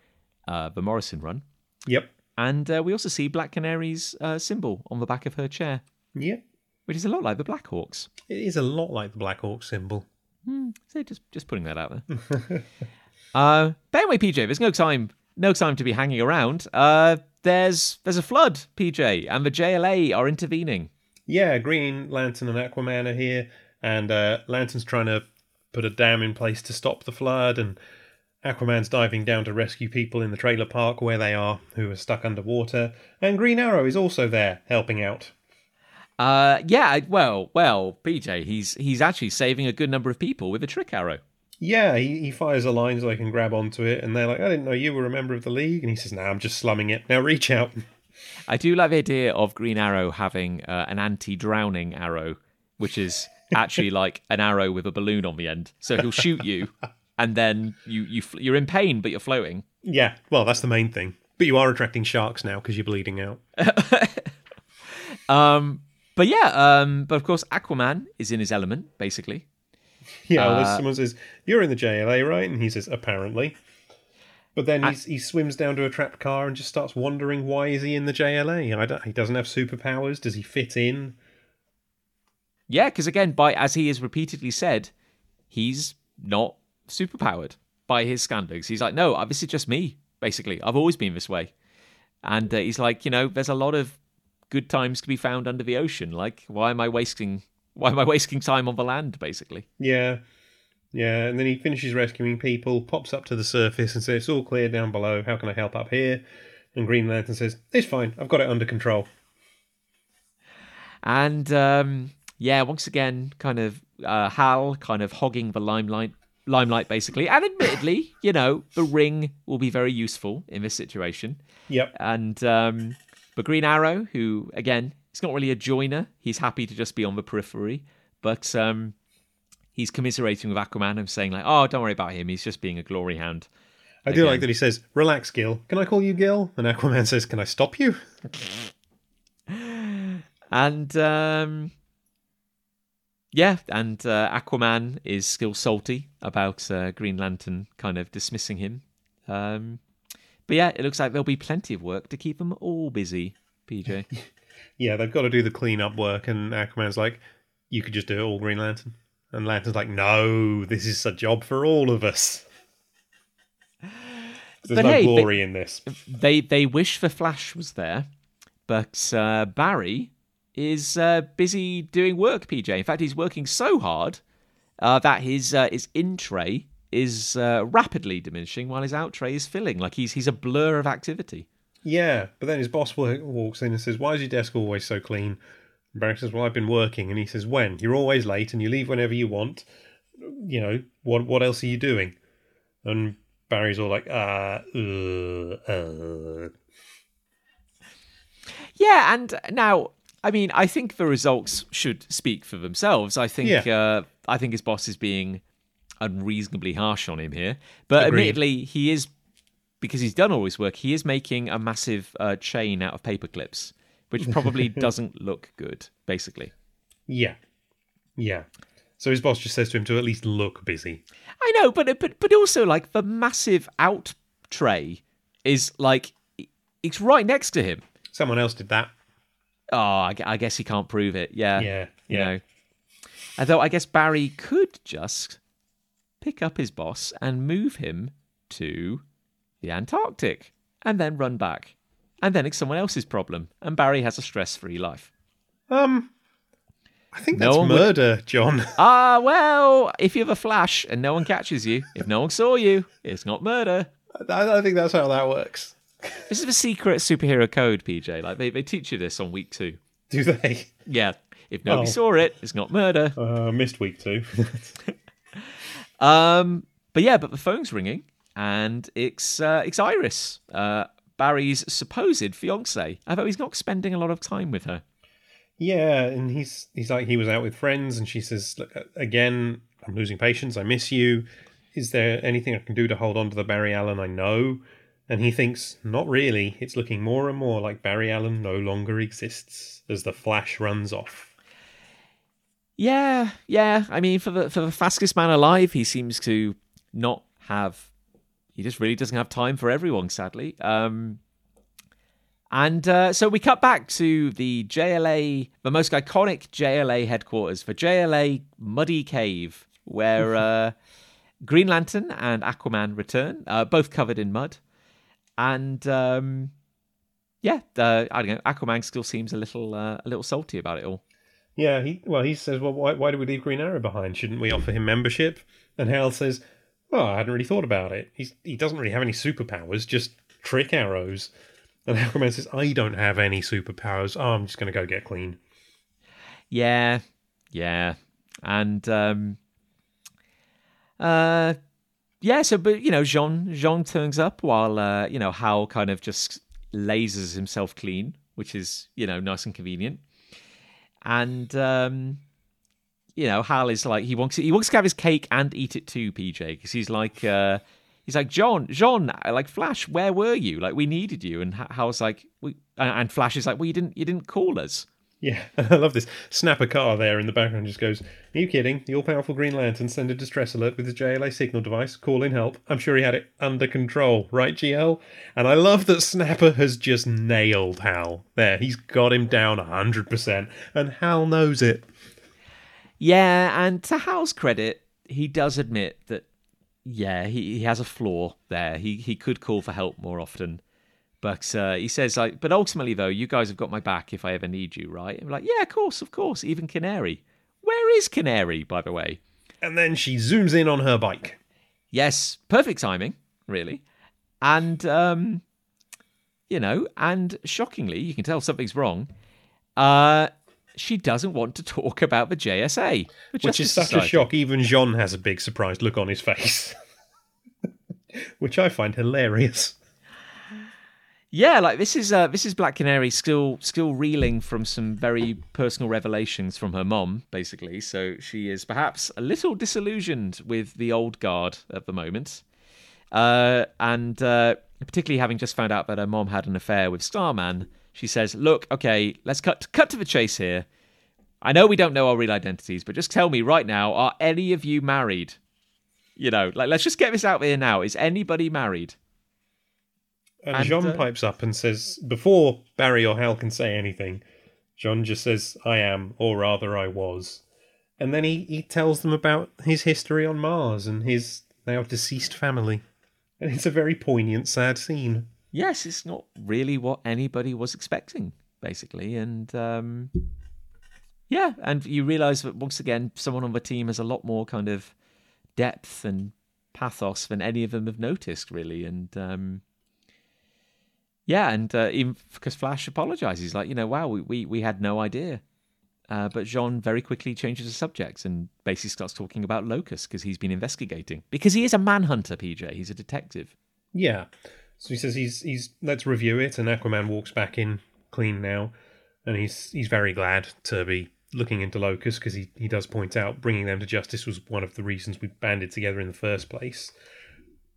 Speaker 1: uh, the Morrison run.
Speaker 2: Yep.
Speaker 1: And uh, we also see Black Canary's uh, symbol on the back of her chair,
Speaker 2: Yep.
Speaker 1: which is a lot like the Blackhawks.
Speaker 2: It is a lot like the Black Hawk symbol.
Speaker 1: So just just putting that out there. [laughs] uh, but anyway, PJ, there's no time no time to be hanging around. Uh, there's there's a flood, PJ, and the JLA are intervening.
Speaker 2: Yeah, Green Lantern and Aquaman are here, and uh, Lantern's trying to put a dam in place to stop the flood, and Aquaman's diving down to rescue people in the trailer park where they are, who are stuck underwater, and Green Arrow is also there helping out.
Speaker 1: Uh, yeah, well, well, PJ, he's he's actually saving a good number of people with a trick arrow.
Speaker 2: Yeah, he, he fires a line so I can grab onto it, and they're like, "I didn't know you were a member of the league," and he says, "No, I'm just slumming it. Now reach out."
Speaker 1: I do like the idea of Green Arrow having uh, an anti-drowning arrow, which is actually like an arrow with a balloon on the end. So he'll shoot you, and then you you you're in pain, but you're floating.
Speaker 2: Yeah, well, that's the main thing. But you are attracting sharks now because you're bleeding out. [laughs]
Speaker 1: Um, but yeah, um, but of course Aquaman is in his element, basically. [laughs]
Speaker 2: Yeah,
Speaker 1: Uh,
Speaker 2: someone says, You're in the JLA, right? And he says, Apparently. But then he's, he swims down to a trapped car and just starts wondering why is he in the JLA? I don't, he doesn't have superpowers. Does he fit in?
Speaker 1: Yeah, because again, by as he has repeatedly said, he's not superpowered by his standards. He's like, no, uh, this is just me. Basically, I've always been this way. And uh, he's like, you know, there's a lot of good times to be found under the ocean. Like, why am I wasting? Why am I wasting time on the land? Basically.
Speaker 2: Yeah. Yeah, and then he finishes rescuing people, pops up to the surface and says, It's all clear down below. How can I help up here? And Green Lantern says, It's fine. I've got it under control.
Speaker 1: And um, yeah, once again, kind of uh, Hal kind of hogging the limelight, limelight basically. And admittedly, you know, the ring will be very useful in this situation.
Speaker 2: Yep.
Speaker 1: And um, but Green Arrow, who again, he's not really a joiner. He's happy to just be on the periphery, but um, he's commiserating with Aquaman and saying like, "Oh, don't worry about him. He's just being a glory hound."
Speaker 2: I do like that he says, Relax, Gil. Can I call you Gil? And Aquaman [laughs] says, Can I stop you? [laughs]
Speaker 1: And um, yeah, and uh, Aquaman is still salty about uh, Green Lantern kind of dismissing him. Um, but yeah, it looks like there'll be plenty of work to keep them all busy. PJ. [laughs]
Speaker 2: Yeah, they've got to do the cleanup work, and Aquaman's like, "You could just do it all, Green Lantern." And Lantern's like, "No, this is a job for all of us." [laughs] There's
Speaker 1: But
Speaker 2: no
Speaker 1: hey,
Speaker 2: glory in this.
Speaker 1: they they wish the Flash was there, but uh, Barry is uh, busy doing work. PJ. In fact, he's working so hard uh, that his uh, his in tray is uh, rapidly diminishing while his out tray is filling. Like he's he's a blur of activity.
Speaker 2: Yeah, but then his boss walks in and says, "Why is your desk always so clean?" And Barry says, "Well, I've been working." And he says, "When? You're always late, and you leave whenever you want. You know what? What else are you doing?" And Barry's all like, "Uh, uh, uh."
Speaker 1: Yeah, and now I mean I think the results should speak for themselves. I think
Speaker 2: Yeah.
Speaker 1: uh, I think his boss is being unreasonably harsh on him here, but
Speaker 2: Agreed.
Speaker 1: admittedly he is because he's done all his work. He is making a massive uh, chain out of paper clips, which probably [laughs] doesn't look good. Basically,
Speaker 2: Yeah, yeah." So his boss just says to him to at least look busy.
Speaker 1: I know, but but but also like the massive out tray is like it's right next to him.
Speaker 2: Someone else did that.
Speaker 1: Oh, I, I guess he can't prove it. Yeah.
Speaker 2: Yeah,
Speaker 1: You
Speaker 2: yeah.
Speaker 1: know. Although I guess Barry could just pick up his boss and move him to the Antarctic and then run back. And then it's someone else's problem. And Barry has a stress free life.
Speaker 2: Um, I think
Speaker 1: No
Speaker 2: that's
Speaker 1: one would-
Speaker 2: murder, Jon. [laughs]
Speaker 1: Ah, well, if you have a flash and no one catches you, if no one saw you, it's not murder.
Speaker 2: I don't think that's how that works.
Speaker 1: This is the secret superhero code, PJ. Like they, they teach you this on week two.
Speaker 2: Do they?
Speaker 1: Yeah. If nobody
Speaker 2: Oh.
Speaker 1: saw it, it's not murder.
Speaker 2: Uh, missed week two. [laughs]
Speaker 1: Um, but yeah, but the phone's ringing, and it's uh, it's Iris, uh, Barry's supposed fiance. Although he's not spending a lot of time with her.
Speaker 2: yeah, and he's he's like he was out with friends, and she says, "Look, uh, again, I'm losing patience. I miss you. Is there anything I can do to hold on to the Barry Allen I know?" And he thinks, "Not really. It's looking more and more like Barry Allen no longer exists as the Flash runs off."
Speaker 1: Yeah, yeah. I mean, for the for the fastest man alive, he seems to not have. He just really doesn't have time for everyone, sadly. Um, and uh, so we cut back to the JLA, the most iconic JLA headquarters for JLA Muddy Cave, where uh, Green Lantern and Aquaman return, uh, both covered in mud. And um, yeah, uh, I don't know. Aquaman still seems a little uh, a little salty about it all.
Speaker 2: Yeah, he well, he says, "Well, why why did we leave Green Arrow behind? Shouldn't we offer him membership?" And Hal says, "Well, I hadn't really thought about it. He's he doesn't really have any superpowers, just trick arrows." And Aquaman says, "I don't have any superpowers. Oh, I'm just going to go get clean."
Speaker 1: Yeah, yeah, and um, uh, yeah. So, but you know, J'onn J'onn turns up while uh, you know Hal kind of just lasers himself clean, which is you know nice and convenient. And um, you know, Hal is like he wants he wants to have his cake and eat it too, PJ, because he's like. Uh, He's like John, John, like Flash. Where were you? Like we needed you, and Hal's like, we, and Flash is like, well, you didn't, you didn't call us.
Speaker 2: Yeah, [laughs] I love this. Snapper Carr there in the background just goes, Are you kidding? The all powerful Green Lantern sent a distress alert with his JLA signal device. Call in help. I'm sure he had it under control, right, GL? And I love that Snapper has just nailed Hal. There, he's got him down 100%, and Hal knows it.
Speaker 1: Yeah, and to Hal's credit, he does admit that yeah, he, he has a flaw there. He he could call for help more often. But uh, he says like, but ultimately though, you guys have got my back if I ever need you, right? And we're like, yeah, of course, of course. Even Canary. Where is Canary, by the way?
Speaker 2: And then she zooms in on her bike.
Speaker 1: Yes, perfect timing, really. And um, you know, and shockingly, you can tell something's wrong. Uh, she doesn't want to talk about the JSA, the
Speaker 2: Which is such a shock. Even J'onn has a big surprised look on his face. [laughs] Which I find hilarious.
Speaker 1: Yeah, like this is uh, this is Black Canary still still reeling from some very personal revelations from her mom, basically. So she is perhaps a little disillusioned with the old guard at the moment, uh, and uh, particularly having just found out that her mom had an affair with Starman. She says, "Look, okay, let's cut cut to the chase here. I know we don't know our real identities, but just tell me right now: Are any of you married? You know, like let's just get this out there now. Is anybody married?"
Speaker 2: And,
Speaker 1: And,
Speaker 2: J'onn
Speaker 1: uh,
Speaker 2: pipes up and says, before Barry or Hal can say anything, J'onn just says, I am, or rather, I was. And then he, he tells them about his history on Mars and his now deceased family. And it's a very poignant, sad scene.
Speaker 1: Yes, it's not really what anybody was expecting, basically. And um, yeah, and you realize that once again, someone on the team has a lot more kind of depth and pathos than any of them have noticed, really. And um, yeah, and uh, even because Flash apologizes, like, you know, wow, we, we, we had no idea. Uh, but J'onn very quickly changes the subject and basically starts talking about Locus because he's been investigating. Because he is a manhunter, PJ. He's a detective.
Speaker 2: Yeah. So he says he's he's let's review it, and Aquaman walks back in clean now, and he's he's very glad to be looking into Locus because he, he does point out bringing them to justice was one of the reasons we banded together in the first place.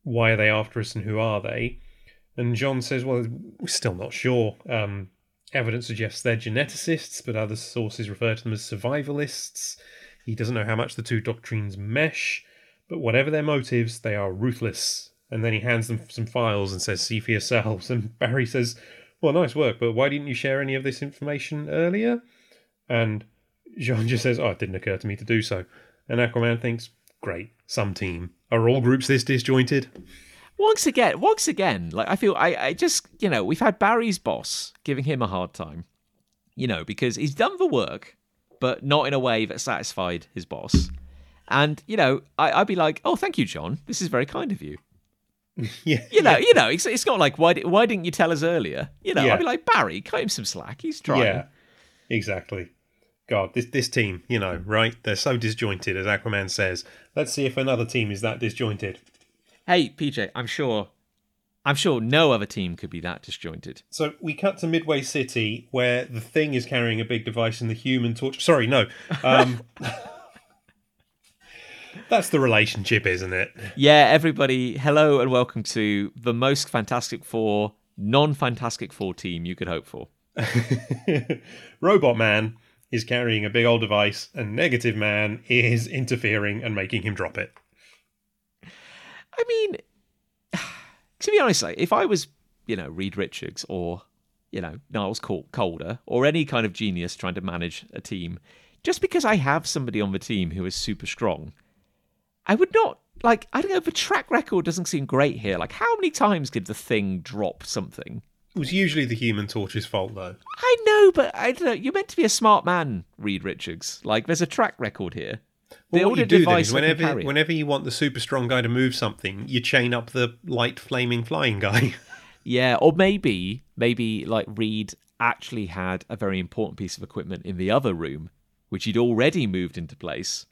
Speaker 2: Why are they after us, and who are they? And J'onn says, well, we're still not sure. Um, evidence suggests they're geneticists, but other sources refer to them as survivalists. He doesn't know how much the two doctrines mesh, but whatever their motives, they are ruthless. And then he hands them some files and says, See for yourselves. And Barry says, Well, nice work, but why didn't you share any of this information earlier? And J'onn just says, Oh, it didn't occur to me to do so. And Aquaman thinks, Great, some team. Are all groups this disjointed?
Speaker 1: once again, once again, like I feel I, I just you know we've had Barry's boss giving him a hard time, you know, because he's done the work, but not in a way that satisfied his boss. And you know, I, I'd be like, oh, thank you, John. This is very kind of you. [laughs]
Speaker 2: Yeah.
Speaker 1: You know, you know, it's, it's not like why why didn't you tell us earlier? You know,
Speaker 2: Yeah.
Speaker 1: I'd be like Barry, cut him some slack. He's trying.
Speaker 2: Yeah, exactly. God, this this team, you know, right? They're so disjointed, as Aquaman says. Let's see if another team is that disjointed.
Speaker 1: Hey, PJ, I'm sure, I'm sure no other team could be that disjointed.
Speaker 2: So we cut to Midway City, where the Thing is carrying a big device, and the Human Torch. Sorry, no. Um, [laughs] that's the relationship, isn't it?
Speaker 1: Yeah, everybody, hello and welcome to the most Fantastic Four, non-Fantastic Four team you could hope for. [laughs]
Speaker 2: Robot Man is carrying a big old device, and Negative Man is interfering and making him drop it.
Speaker 1: I mean, [sighs] to be honest, like, if I was, you know, Reed Richards or, you know, Niles Caulder or any kind of genius trying to manage a team, just because I have somebody on the team who is super strong, I would not like. I don't know. The track record doesn't seem great here. Like, how many times did the thing drop something?
Speaker 2: It was usually the Human Torch's fault, though.
Speaker 1: I know, but I don't know. You're meant to be a smart man, Reed Richards. Like, there's a track record here.
Speaker 2: Well, what you do then is whenever whenever you want the super strong guy to move something, you chain up the light flaming flying guy. [laughs]
Speaker 1: yeah, or maybe maybe like Reed actually had a very important piece of equipment in the other room, which he'd already moved into place,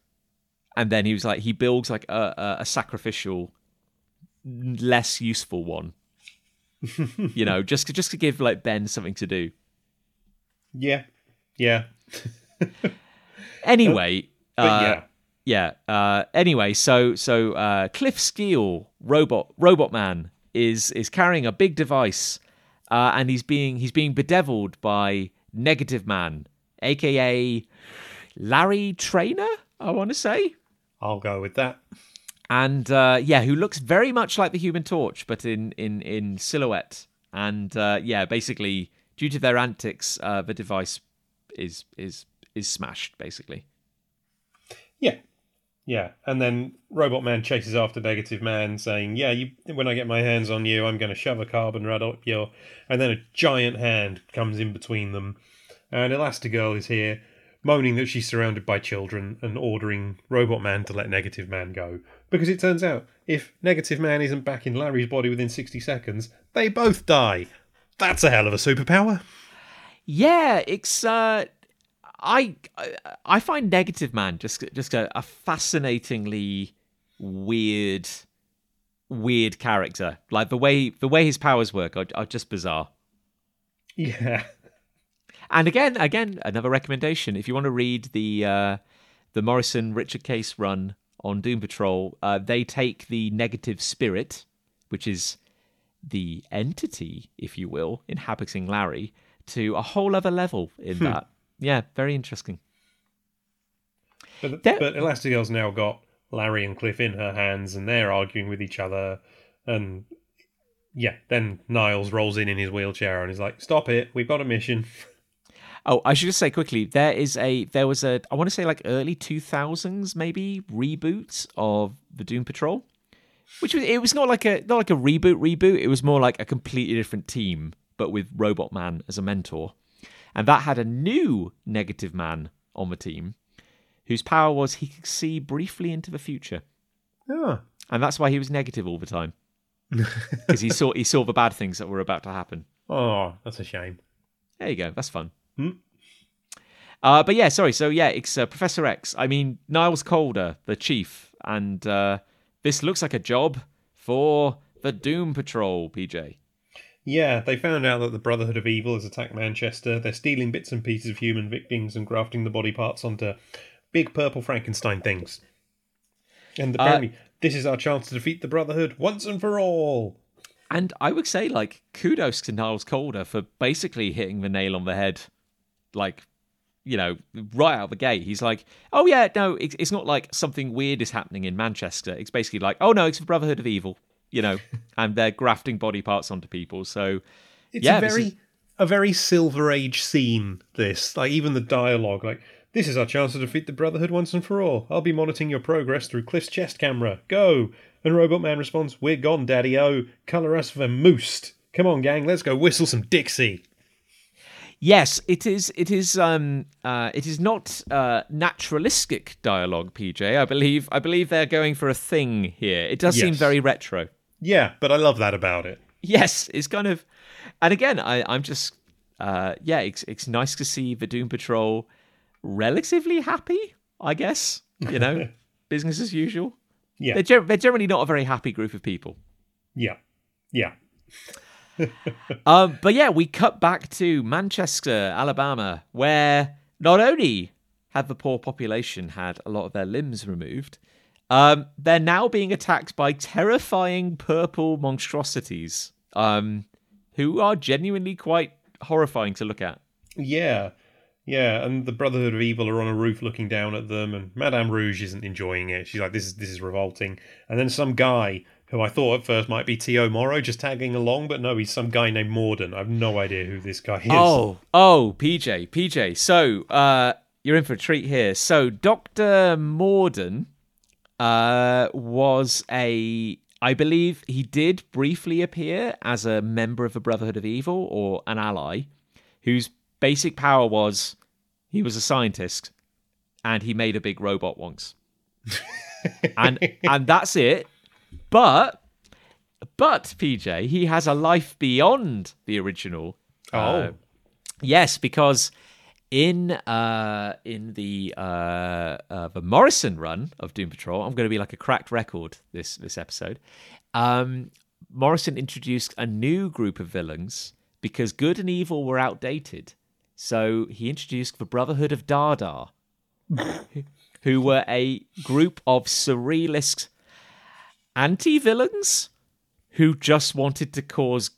Speaker 1: and then he was like he builds like a, a, sacrificial, less useful one. [laughs] you know, just to, just to give like Ben something to do.
Speaker 2: Yeah, yeah.
Speaker 1: anyway, [laughs]
Speaker 2: but uh, yeah
Speaker 1: yeah. Uh, anyway, so so uh, Cliff Steele, robot robot man, is is carrying a big device, uh, and he's being he's being bedeviled by Negative Man, aka Larry Trainor I want to say.
Speaker 2: I'll go with that.
Speaker 1: And uh, yeah, who looks very much like the Human Torch, but in in in silhouette. And uh, yeah, basically, due to their antics, uh, the device is is is smashed. Basically.
Speaker 2: Yeah, yeah, and then Robot Man chases after Negative Man, saying, "Yeah, you, when I get my hands on you, I'm going to shove a carbon rod up your." And then a giant hand comes in between them, and Elastigirl is here, moaning that she's surrounded by children and ordering Robot Man to let Negative Man go. Because it turns out, if Negative Man isn't back in Larry's body within 60 seconds, they both die. That's a hell of a superpower.
Speaker 1: Yeah, it's uh I I find Negative Man just just a, a fascinatingly weird weird character. Like the way the way his powers work are, are just bizarre.
Speaker 2: Yeah.
Speaker 1: And again, again, another recommendation. If you want to read the uh, the Morrison Richard Case run on Doom Patrol, uh, they take the negative spirit, which is the entity, if you will, inhabiting Larry, to a whole other level in hmm. that yeah, very interesting.
Speaker 2: But, but Elastigirl's now got Larry and Cliff in her hands, and they're arguing with each other. And yeah, then Niles rolls in in his wheelchair and is like, "Stop it! We've got a mission." [laughs]
Speaker 1: Oh, I should just say quickly, there is a there was a I want to say like early two thousands maybe reboot of the Doom Patrol, which was it was not like a not like a reboot reboot. It was more like a completely different team, but with Robot Man as a mentor. And that had a new negative man on the team whose power was he could see briefly into the future.
Speaker 2: Oh.
Speaker 1: And that's why he was negative all the time. [laughs] Because he saw he saw the bad things that were about to happen.
Speaker 2: Oh, that's a shame.
Speaker 1: There you go. That's fun.
Speaker 2: Hmm?
Speaker 1: Uh, but yeah, sorry. So yeah, it's uh, Professor X. I mean, Niles Caulder, the chief, and uh, this looks like a job for the Doom Patrol, PJ.
Speaker 2: Yeah, they found out that the Brotherhood of Evil has attacked Manchester. They're stealing bits and pieces of human victims and grafting the body parts onto big purple Frankenstein things. And uh, apparently, this is our chance to defeat the Brotherhood once and for all.
Speaker 1: And I would say, like, kudos to Niles Caulder for basically hitting the nail on the head, like, you know, right out of the gate. He's like, oh, yeah, no, it's, it's not like something weird is happening in Manchester. It's basically like, oh, no, it's the Brotherhood of Evil you know, [laughs] and they're grafting body parts onto people. So
Speaker 2: it's
Speaker 1: yeah,
Speaker 2: a very is... a very silver age scene. This like even the dialogue like. This is our chance to defeat the Brotherhood once and for all. I'll be monitoring your progress through Cliff's chest camera. Go! And Robot Man responds, We're gone, Daddy O. Colour us vermoosed. Come on, gang, let's go whistle some Dixie.
Speaker 1: Yes, it is. It is. Um. Uh. It is not uh, naturalistic dialogue, PJ. I believe. I believe they're going for a thing here. It does yes. seem very retro.
Speaker 2: Yeah, but I love that about it.
Speaker 1: Yes, it's kind of, and again, I, I'm just, uh, yeah, it's it's nice to see the Doom Patrol relatively happy, I guess. You know, [laughs] business as usual.
Speaker 2: Yeah.
Speaker 1: They're, gen- they're generally not a very happy group of people.
Speaker 2: Yeah. Yeah. [laughs]
Speaker 1: Um, but yeah, we cut back to Manchester, Alabama, where not only have the poor population had a lot of their limbs removed, um, they're now being attacked by terrifying purple monstrosities, um, who are genuinely quite horrifying to look at.
Speaker 2: Yeah. Yeah, and the Brotherhood of Evil are on a roof looking down at them, and Madame Rouge isn't enjoying it. She's like, "This is this is revolting." And then some guy who I thought at first might be T.O. Morrow just tagging along, but no, he's some guy named Morden. I have no idea who this guy is.
Speaker 1: Oh, oh, PJ, PJ. So, uh, you're in for a treat here. So, Doctor Morden, uh, was a, I believe he did briefly appear as a member of the Brotherhood of Evil or an ally, whose basic power was he was a scientist and he made a big robot once, [laughs] and and that's it. But but PJ, he has a life beyond the original.
Speaker 2: Oh.
Speaker 1: Uh, yes, because in uh in the uh, uh the Morrison run of Doom Patrol, I'm going to be like a cracked record this this episode. Um Morrison introduced a new group of villains because good and evil were outdated. So he introduced the Brotherhood of Dada, [laughs] who were a group of surrealist anti-villains who just wanted to cause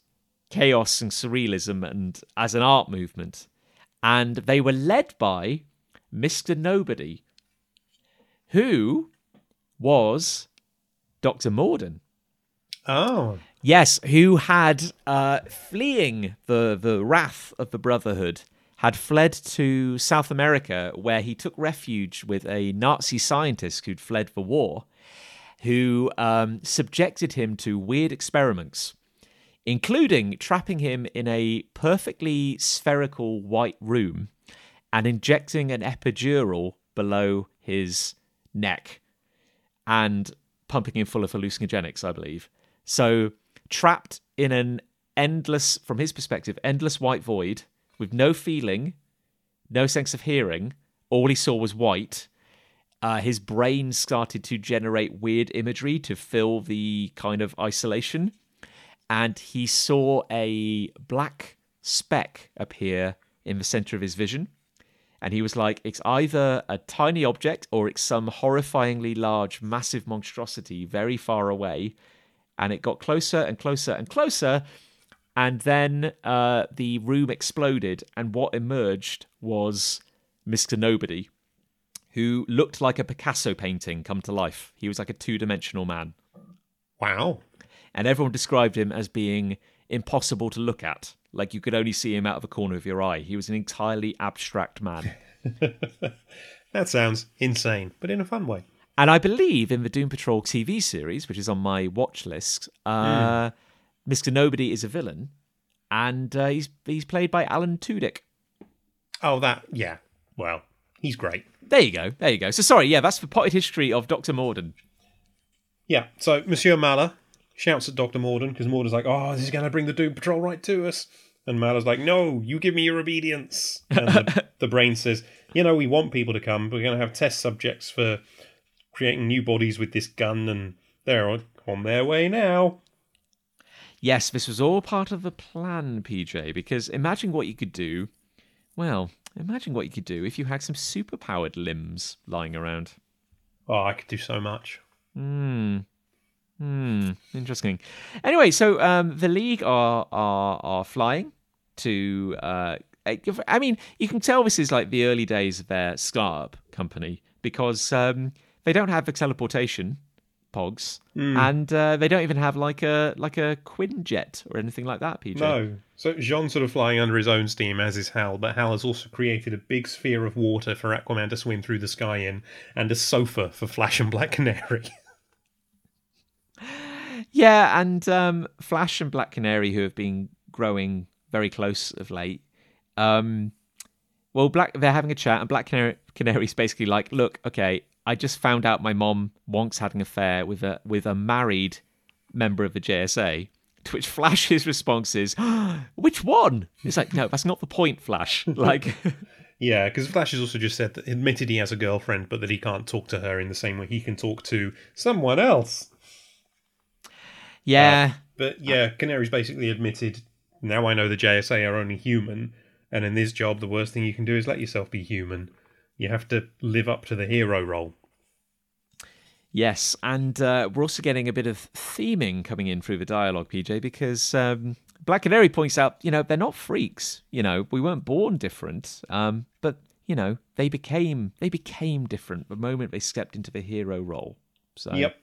Speaker 1: chaos and surrealism and as an art movement and they were led by Mr. Nobody who was Dr. Morden
Speaker 2: Oh.
Speaker 1: yes who had uh, fleeing the the wrath of the brotherhood had fled to South America where he took refuge with a Nazi scientist who'd fled the war who um, subjected him to weird experiments, including trapping him in a perfectly spherical white room and injecting an epidural below his neck and pumping him full of hallucinogenics, I believe. So, trapped in an endless, from his perspective, endless white void with no feeling, no sense of hearing, all he saw was white uh, his brain started to generate weird imagery to fill the kind of isolation. And he saw a black speck appear in the center of his vision. And he was like, it's either a tiny object or it's some horrifyingly large, massive monstrosity very far away. And it got closer and closer and closer. And then uh, the room exploded. And what emerged was Mr. Nobody who looked like a Picasso painting come to life. He was like a two dimensional man.
Speaker 2: Wow.
Speaker 1: And everyone described him as being impossible to look at. Like you could only see him out of the corner of your eye. He was an entirely abstract man. [laughs]
Speaker 2: that sounds insane, but in a fun way.
Speaker 1: And I believe in the Doom Patrol TV series, which is on my watch list, uh, mm. Mr. Nobody is a villain, and uh, he's he's played by Alan Tudyk.
Speaker 2: Oh, that yeah. Well, he's great.
Speaker 1: There you go. There you go. So sorry, yeah, that's the potted history of Doctor Morden.
Speaker 2: Yeah. So Monsieur Mallah shouts at Doctor Morden because Morden's like, "Oh, this is going to bring the Doom Patrol right to us." And Mallah's like, "No, you give me your obedience." And the, [laughs] the brain says, "You know, we want people to come, but we're going to have test subjects for creating new bodies with this gun, and they're on, on their way now."
Speaker 1: Yes, this was all part of the plan, PJ. Because imagine what you could do. Well, Imagine what you could do if you had some superpowered limbs lying around.
Speaker 2: Oh, I could do so much.
Speaker 1: Hmm. Hmm. Interesting. Anyway, so um, the league are are are flying to. Uh, I mean, you can tell this is like the early days of their startup company because um, they don't have the teleportation pogs, mm. and uh, they don't even have like a like a Quinjet or anything like that. PJ.
Speaker 2: No. So J'onn's sort of flying under his own steam, as is Hal, but Hal has also created a big sphere of water for Aquaman to swim through the sky in, and a sofa for Flash and Black Canary. [laughs]
Speaker 1: yeah, and um, Flash and Black Canary, who have been growing very close of late. Um, well, Black they're having a chat, and Black Canary, Canary's basically like, "Look, okay, I just found out my mom once had an affair with a with a married member of the JSA." To which Flash's response is, [gasps] "Which one?" It's like, "No, that's not the point, Flash." [laughs] Like,
Speaker 2: Yeah, because Flash has also just said that admitted he has a girlfriend, but that he can't talk to her in the same way he can talk to someone else.
Speaker 1: Yeah,
Speaker 2: But yeah, Canary's basically admitted now I know the JSA are only human, and in this job, the worst thing you can do is let yourself be human. You have to live up to the hero role.
Speaker 1: Yes, and uh, we're also getting a bit of theming coming in through the dialogue, PJ, because um, Black Canary points out, you know, they're not freaks. You know, we weren't born different, um, but you know, they became they became different the moment they stepped into the hero role. So,
Speaker 2: Yep.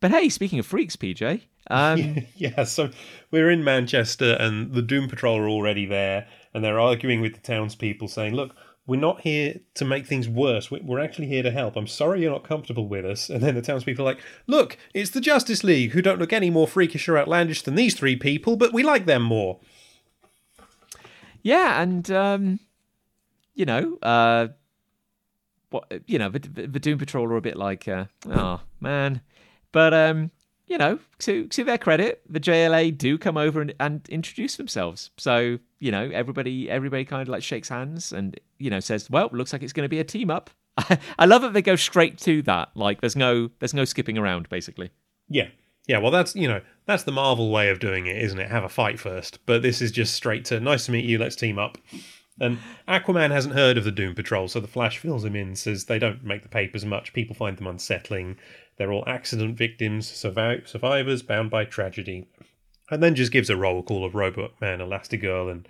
Speaker 1: But hey, speaking of freaks, PJ, um, [laughs]
Speaker 2: yeah, so we're in Manchester, and the Doom Patrol are already there, and they're arguing with the townspeople, saying, "Look, we're not here to make things worse. We- We're actually here to help. I'm sorry you're not comfortable with us." And then the townspeople are like, "Look, it's the Justice League, who don't look any more freakish or outlandish than these three people, but we like them more."
Speaker 1: yeah, and um, you know, uh, what you know, the, the Doom Patrol are a bit like, uh, oh man, but um, you know, to to their credit, the JLA do come over and, and introduce themselves. So you know, everybody everybody kind of like shakes hands and you know says, well, looks like it's going to be a team up. [laughs] I love that they go straight to that. Like, there's no there's no skipping around, basically.
Speaker 2: Yeah. Yeah, well, that's you know that's the Marvel way of doing it, isn't it? Have a fight first, but this is just straight to nice to meet you. Let's team up. And Aquaman hasn't heard of the Doom Patrol, so the Flash fills him in. Says they don't make the papers much. People find them unsettling. They're all accident victims, survivors bound by tragedy. And then just gives a roll call of Robot Man, Elastigirl, and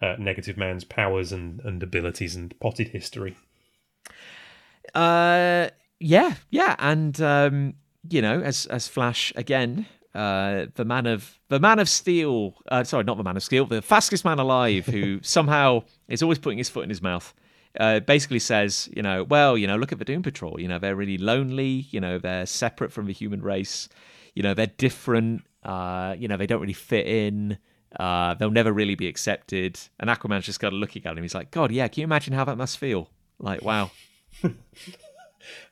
Speaker 2: uh, Negative Man's powers and, and abilities and potted history.
Speaker 1: Uh, yeah, yeah, and um, you know, as as Flash again, uh, the man of the man of steel. Uh, sorry, not the man of steel, the fastest man alive, who [laughs] somehow is always putting his foot in his mouth. Uh, basically says, you know, well, you know, look at the Doom Patrol. You know, they're really lonely. You know, they're separate from the human race. You know, they're different. Uh, you know, they don't really fit in. Uh, they'll never really be accepted. And Aquaman's just kind of looking at him. He's like, God, yeah. Can you imagine how that must feel? Like, wow. [laughs]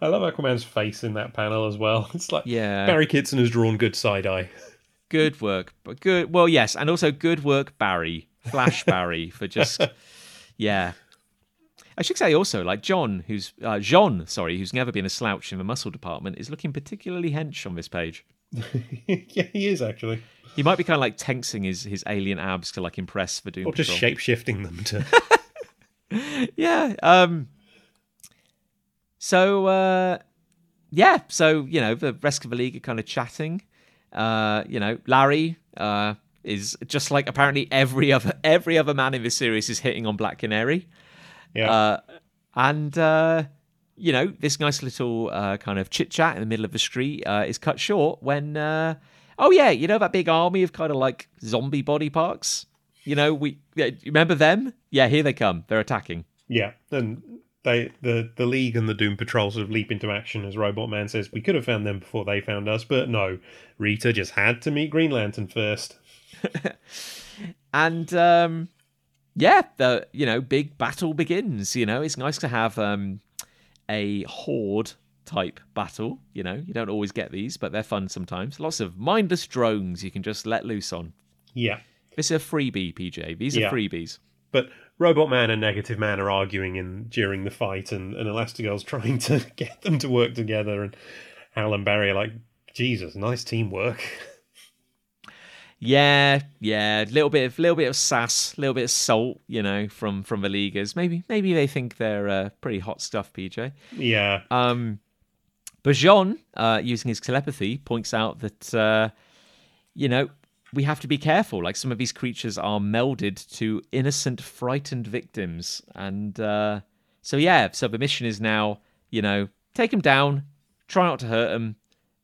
Speaker 2: I love Aquaman's face in that panel as well. [laughs] It's like
Speaker 1: Yeah.
Speaker 2: Barry Kitson has drawn good side eye.
Speaker 1: Good work, but good. Well, yes, and also good work, Barry, Flash Barry, for just [laughs] yeah. I should say also, like John, who's uh, J'onn, sorry, who's never been a slouch in the muscle department, is looking particularly hench on this page. [laughs]
Speaker 2: yeah, he is actually.
Speaker 1: He might be kind of like tensing his his alien abs to like impress the Doom
Speaker 2: Or just shape shifting them to. [laughs]
Speaker 1: yeah. Um. So uh, yeah. So you know, the rest of the league are kind of chatting. Uh, you know, Larry uh is just like apparently every other every other man in this series is hitting on Black Canary.
Speaker 2: Yeah.
Speaker 1: Uh, and uh, you know, this nice little uh, kind of chit chat in the middle of the street uh, is cut short when, uh, oh yeah, you know that big army of kind of like zombie body parts. You know, we yeah, remember them? Yeah, here they come. They're attacking.
Speaker 2: yeah. And they the, the League and the Doom Patrol sort of leap into action as Robot Man says, We could have found them before they found us, but no. Rita just had to meet Green Lantern first. [laughs]
Speaker 1: and um, yeah, the you know big battle begins. You know, it's nice to have um, a horde type battle. You know, you don't always get these, but they're fun sometimes. Lots of mindless drones you can just let loose on.
Speaker 2: Yeah.
Speaker 1: This is a freebie, PJ. These are
Speaker 2: Yeah.
Speaker 1: freebies.
Speaker 2: But Robot Man and Negative Man are arguing in during the fight, and, and Elastigirl's [laughs] trying to get them to work together. And Hal and Barry are like, Jesus, nice teamwork. [laughs]
Speaker 1: Yeah, yeah, little bit of little bit of sass, little bit of salt, you know, from from the leaguers. Maybe maybe they think they're uh, pretty hot stuff, PJ.
Speaker 2: yeah.
Speaker 1: Um, but J'onn, uh, using his telepathy, points out that uh, you know we have to be careful. Like some of these creatures are melded to innocent, frightened victims, and uh, so yeah. So the mission is now, you know, take them down, try not to hurt them,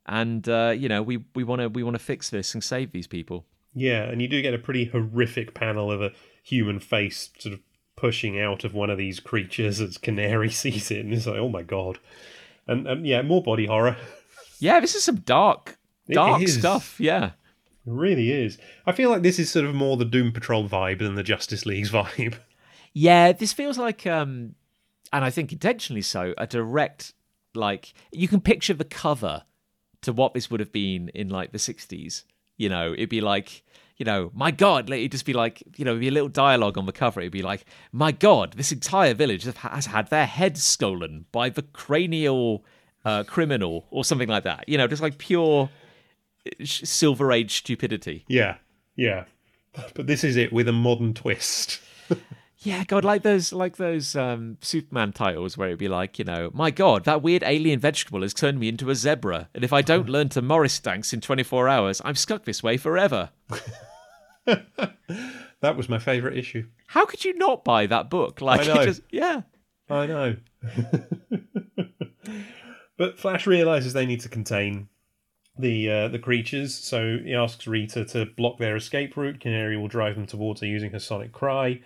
Speaker 1: and uh, you know we we want to we want to fix this and save these people.
Speaker 2: Yeah, and you do get a pretty horrific panel of a human face sort of pushing out of one of these creatures as Canary [laughs] sees it, and it's like, oh my god. And um, yeah, more body horror.
Speaker 1: Yeah, this is some dark, dark stuff. Yeah.
Speaker 2: It really is. I feel like this is sort of more the Doom Patrol vibe than the Justice League's [laughs] vibe.
Speaker 1: Yeah, this feels like, um, and I think intentionally so, a direct, like, you can picture the cover to what this would have been in, like, the 60s. You know, it'd be like, you know, my God, it'd just be like, you know, be a little dialogue on the cover. It'd be like, my God, this entire village has had their heads stolen by the cranial uh, criminal or something like that. You know, just like pure uh, Silver Age stupidity.
Speaker 2: Yeah, yeah. But this is it with a modern twist.
Speaker 1: Yeah, God, like those like those um, Superman titles where it'd be like, you know, my God, that weird alien vegetable has turned me into a zebra, and if I don't [laughs] learn to Morris dance in 24 hours, I'm stuck this way forever. [laughs]
Speaker 2: that was my favourite issue.
Speaker 1: How could you not buy that book? Like,
Speaker 2: I know.
Speaker 1: Just, yeah,
Speaker 2: I know. [laughs] but Flash realizes they need to contain the uh, the creatures, so he asks Rita to block their escape route. Canary will drive them towards her using her sonic cry.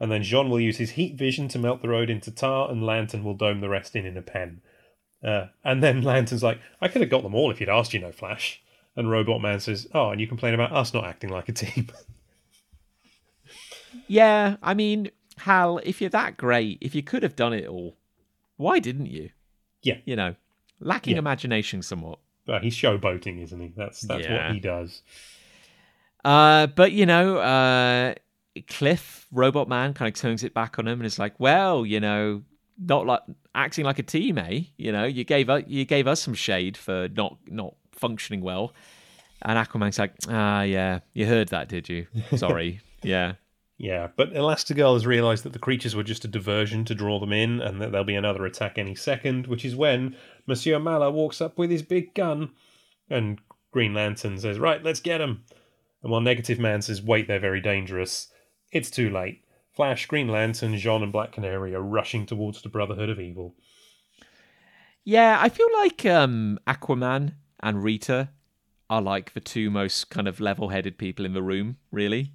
Speaker 2: And then J'onn will use his heat vision to melt the road into tar, and Lantern will dome the rest in in a pen. Uh, and then [laughs] Lantern's like, I could have got them all if you'd asked, you know, Flash. And Robot Man says, Oh, and you complain about us not acting like a team. [laughs]
Speaker 1: yeah. I mean, Hal, if you're that great, if you could have done it all, why didn't you?
Speaker 2: Yeah.
Speaker 1: You know, lacking
Speaker 2: Yeah.
Speaker 1: imagination somewhat.
Speaker 2: But he's showboating, isn't he? That's that's
Speaker 1: Yeah.
Speaker 2: what he does.
Speaker 1: Uh, but you know, uh, Cliff, Robot Man, kind of turns it back on him and is like, "Well, you know, not like acting like a team, eh? You know, you gave us you gave us some shade for not not functioning well." And Aquaman's like, "Ah, yeah, you heard that, did you? [laughs] Sorry, yeah."
Speaker 2: Yeah, but Elastigirl has realised that the creatures were just a diversion to draw them in, and that there'll be another attack any second, which is when Monsieur Mallah walks up with his big gun, and Green Lantern says, "Right, let's get him." And while Negative Man says, "Wait, they're very dangerous," it's too late. Flash, Green Lantern, J'onn, and Black Canary are rushing towards the Brotherhood of Evil.
Speaker 1: Yeah, I feel like um, Aquaman and Rita are like the two most kind of level-headed people in the room, really.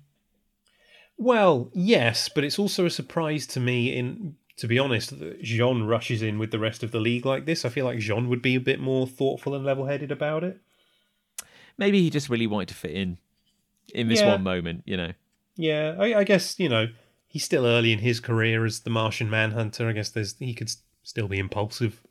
Speaker 2: Well, yes, but it's also a surprise to me in to be honest, that J'onn rushes in with the rest of the league like this. I feel like J'onn would be a bit more thoughtful and level headed about it.
Speaker 1: Maybe he just really wanted to fit in in this
Speaker 2: Yeah.
Speaker 1: one moment, you know.
Speaker 2: Yeah, I, I guess, you know, he's still early in his career as the Martian Manhunter. I guess there's he could still be impulsive.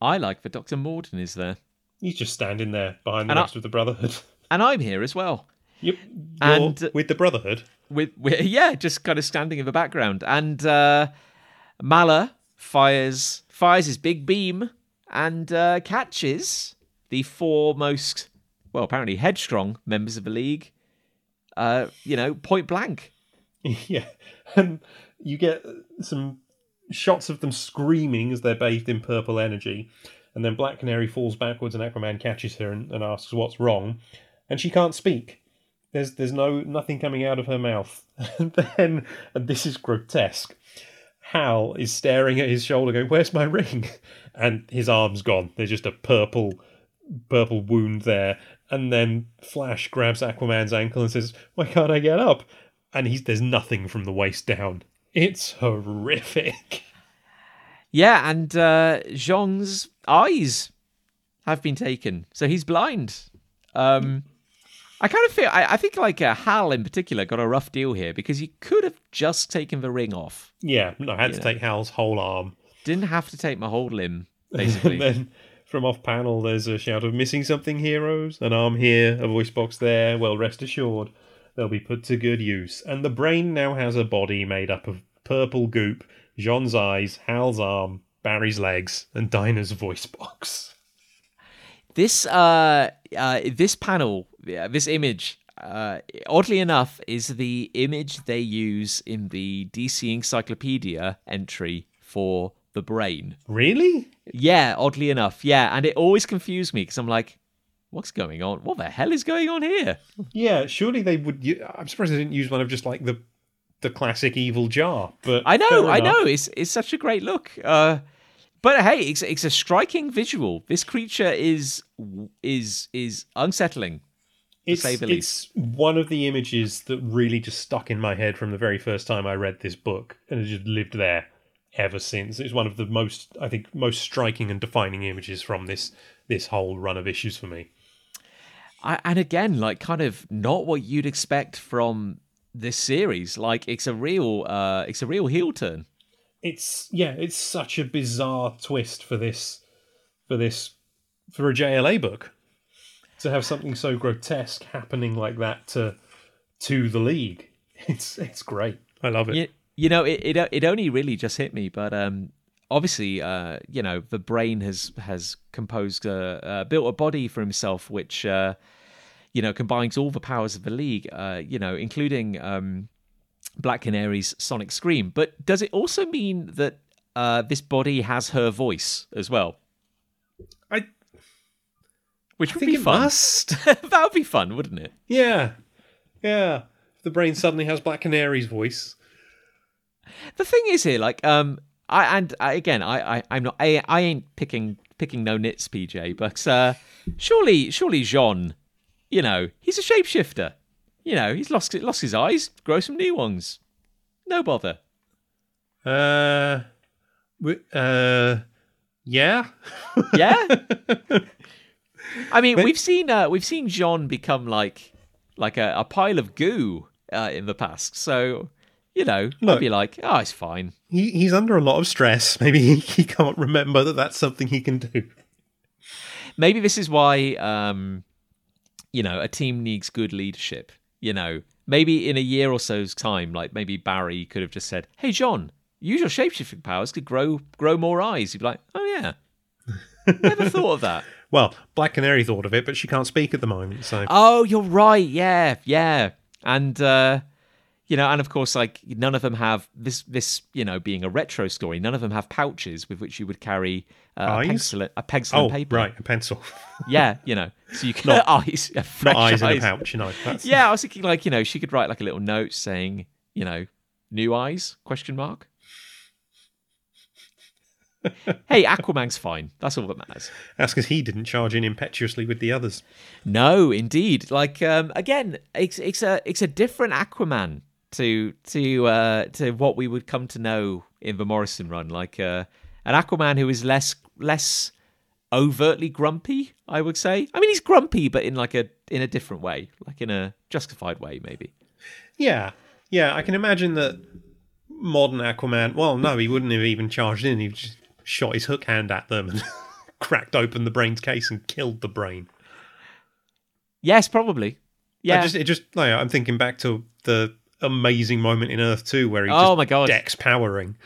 Speaker 1: I like that Dr. Morden is there.
Speaker 2: He's just standing there behind the
Speaker 1: And I-
Speaker 2: rest of the Brotherhood. [laughs]
Speaker 1: And I'm here as well.
Speaker 2: yep.
Speaker 1: And-
Speaker 2: with the Brotherhood.
Speaker 1: With, with [laughs] yeah, just kind of standing in the background. And uh Mallah fires fires his big beam and uh, catches the four most well, apparently headstrong members of the league. Uh, you know, point blank. [laughs]
Speaker 2: yeah. And you get some shots of them screaming as they're bathed in purple energy. And then Black Canary falls backwards and Aquaman catches her and, and asks what's wrong. And she can't speak. There's there's no nothing coming out of her mouth. [laughs] And then and this is grotesque. Hal is staring at his shoulder going, Where's my ring? [laughs] And his arm's gone. There's just a purple purple wound there. And then Flash grabs Aquaman's ankle and says, Why can't I get up? And he's there's nothing from the waist down. It's horrific.
Speaker 1: Yeah, and uh, J'onn's eyes have been taken, so he's blind. Um, I kind of feel, I, I think like uh, Hal in particular got a rough deal here because he could have just taken the ring off.
Speaker 2: Yeah, no, I had to
Speaker 1: Yeah.
Speaker 2: take Hal's whole arm.
Speaker 1: Didn't have to take my whole limb, [laughs] basically.
Speaker 2: And then from off panel, there's a shout of missing something heroes. An arm here, a voice box there. Well, rest assured, they'll be put to good use. And the brain now has a body made up of purple goop, J'onn's eyes, Hal's arm, Barry's legs, and Dinah's voice box.
Speaker 1: This uh, uh this panel, yeah, this image, uh, oddly enough, is the image they use in the DC Encyclopedia entry for the brain.
Speaker 2: Really?
Speaker 1: Yeah, oddly enough, yeah, and it always confused me because I'm like, what's going on? What the hell is going on here?
Speaker 2: Yeah, surely they would. I'm surprised they didn't use one of just like the the classic evil jar. But
Speaker 1: I know, I know, it's it's such a great look. Uh, but hey, it's it's a striking visual. This creature is is is unsettling.
Speaker 2: It's, it's one of the images that really just stuck in my head from the very first time I read this book, and it just lived there ever since. It's one of the most, I think, most striking and defining images from this this whole run of issues for me.
Speaker 1: I, and again, like kind of not what you'd expect from this series. Like it's a real uh it's a real heel turn.
Speaker 2: It's yeah, it's such a bizarre twist for this for this for a JLA book to have something so grotesque happening like that to to the league. [laughs] It's it's great. I love it.
Speaker 1: You, you know, it, it it only really just hit me, but um, obviously, uh, you know, the brain has has composed uh, uh, built a body for himself, which uh, you know combines all the powers of the league. Uh, you know, including um, Black Canary's sonic scream. But does it also mean that uh, this body has her voice as well?
Speaker 2: I
Speaker 1: Which
Speaker 2: I
Speaker 1: would be fun. [laughs] that would be fun, wouldn't it?
Speaker 2: Yeah, yeah. The brain suddenly has Black Canary's voice.
Speaker 1: The thing is here, like, um, I and I, again, I, I, I'm not, I, I ain't picking picking no nits, PJ, but uh, surely, surely, J'onn, you know, he's a shapeshifter. You know, he's lost lost his eyes, grow some new ones. No bother.
Speaker 2: Uh, we, uh, yeah. [laughs]
Speaker 1: Yeah. I mean,
Speaker 2: But-
Speaker 1: we've seen uh, we've seen J'onn become like like a, a pile of goo uh, in the past. So you know, I'd
Speaker 2: Look.
Speaker 1: be like, oh, it's fine.
Speaker 2: he he's under a lot of stress. [laughs] Maybe he, he can't remember that that's something he can do.
Speaker 1: maybe this is why um you know a team needs good leadership you know maybe in a year or so's time like maybe barry could have just said hey J'onn use your shapeshifting powers to grow grow more eyes you'd be like oh yeah [laughs] never thought of that
Speaker 2: Well, Black Canary thought of it, but she can't speak at the moment. So
Speaker 1: oh you're right yeah yeah and uh you know and of course like none of them have this this you know being a retro story none of them have pouches with which you would carry uh, a pencil a pencil
Speaker 2: oh,
Speaker 1: and paper
Speaker 2: right, a pencil, [laughs]
Speaker 1: yeah you know so you can
Speaker 2: Not- [laughs]
Speaker 1: eyes
Speaker 2: not
Speaker 1: fresh
Speaker 2: eyes in a pouch. You know, that's,
Speaker 1: yeah, I was thinking like you know she could write like a little note saying you know new eyes question mark. [laughs] hey, Aquaman's fine. That's all that matters.
Speaker 2: That's because he didn't charge in impetuously with the others.
Speaker 1: No, indeed. Like um, again, it's it's a it's a different Aquaman to to uh, to what we would come to know in the Morrison run. Like uh, an Aquaman who is less less overtly grumpy. I would say. I mean, he's grumpy, but in like a in a different way, like in a justified way, maybe.
Speaker 2: Yeah, yeah. I can imagine that modern Aquaman. Well, no, he wouldn't have even charged in. He just shot his hook hand at them and [laughs] cracked open the brain's case and killed the brain.
Speaker 1: Yes, probably. Yeah.
Speaker 2: I just, it just. No, I'm thinking back to the amazing moment in Earth Two where he
Speaker 1: Oh
Speaker 2: just
Speaker 1: my God.
Speaker 2: decks Power Ring.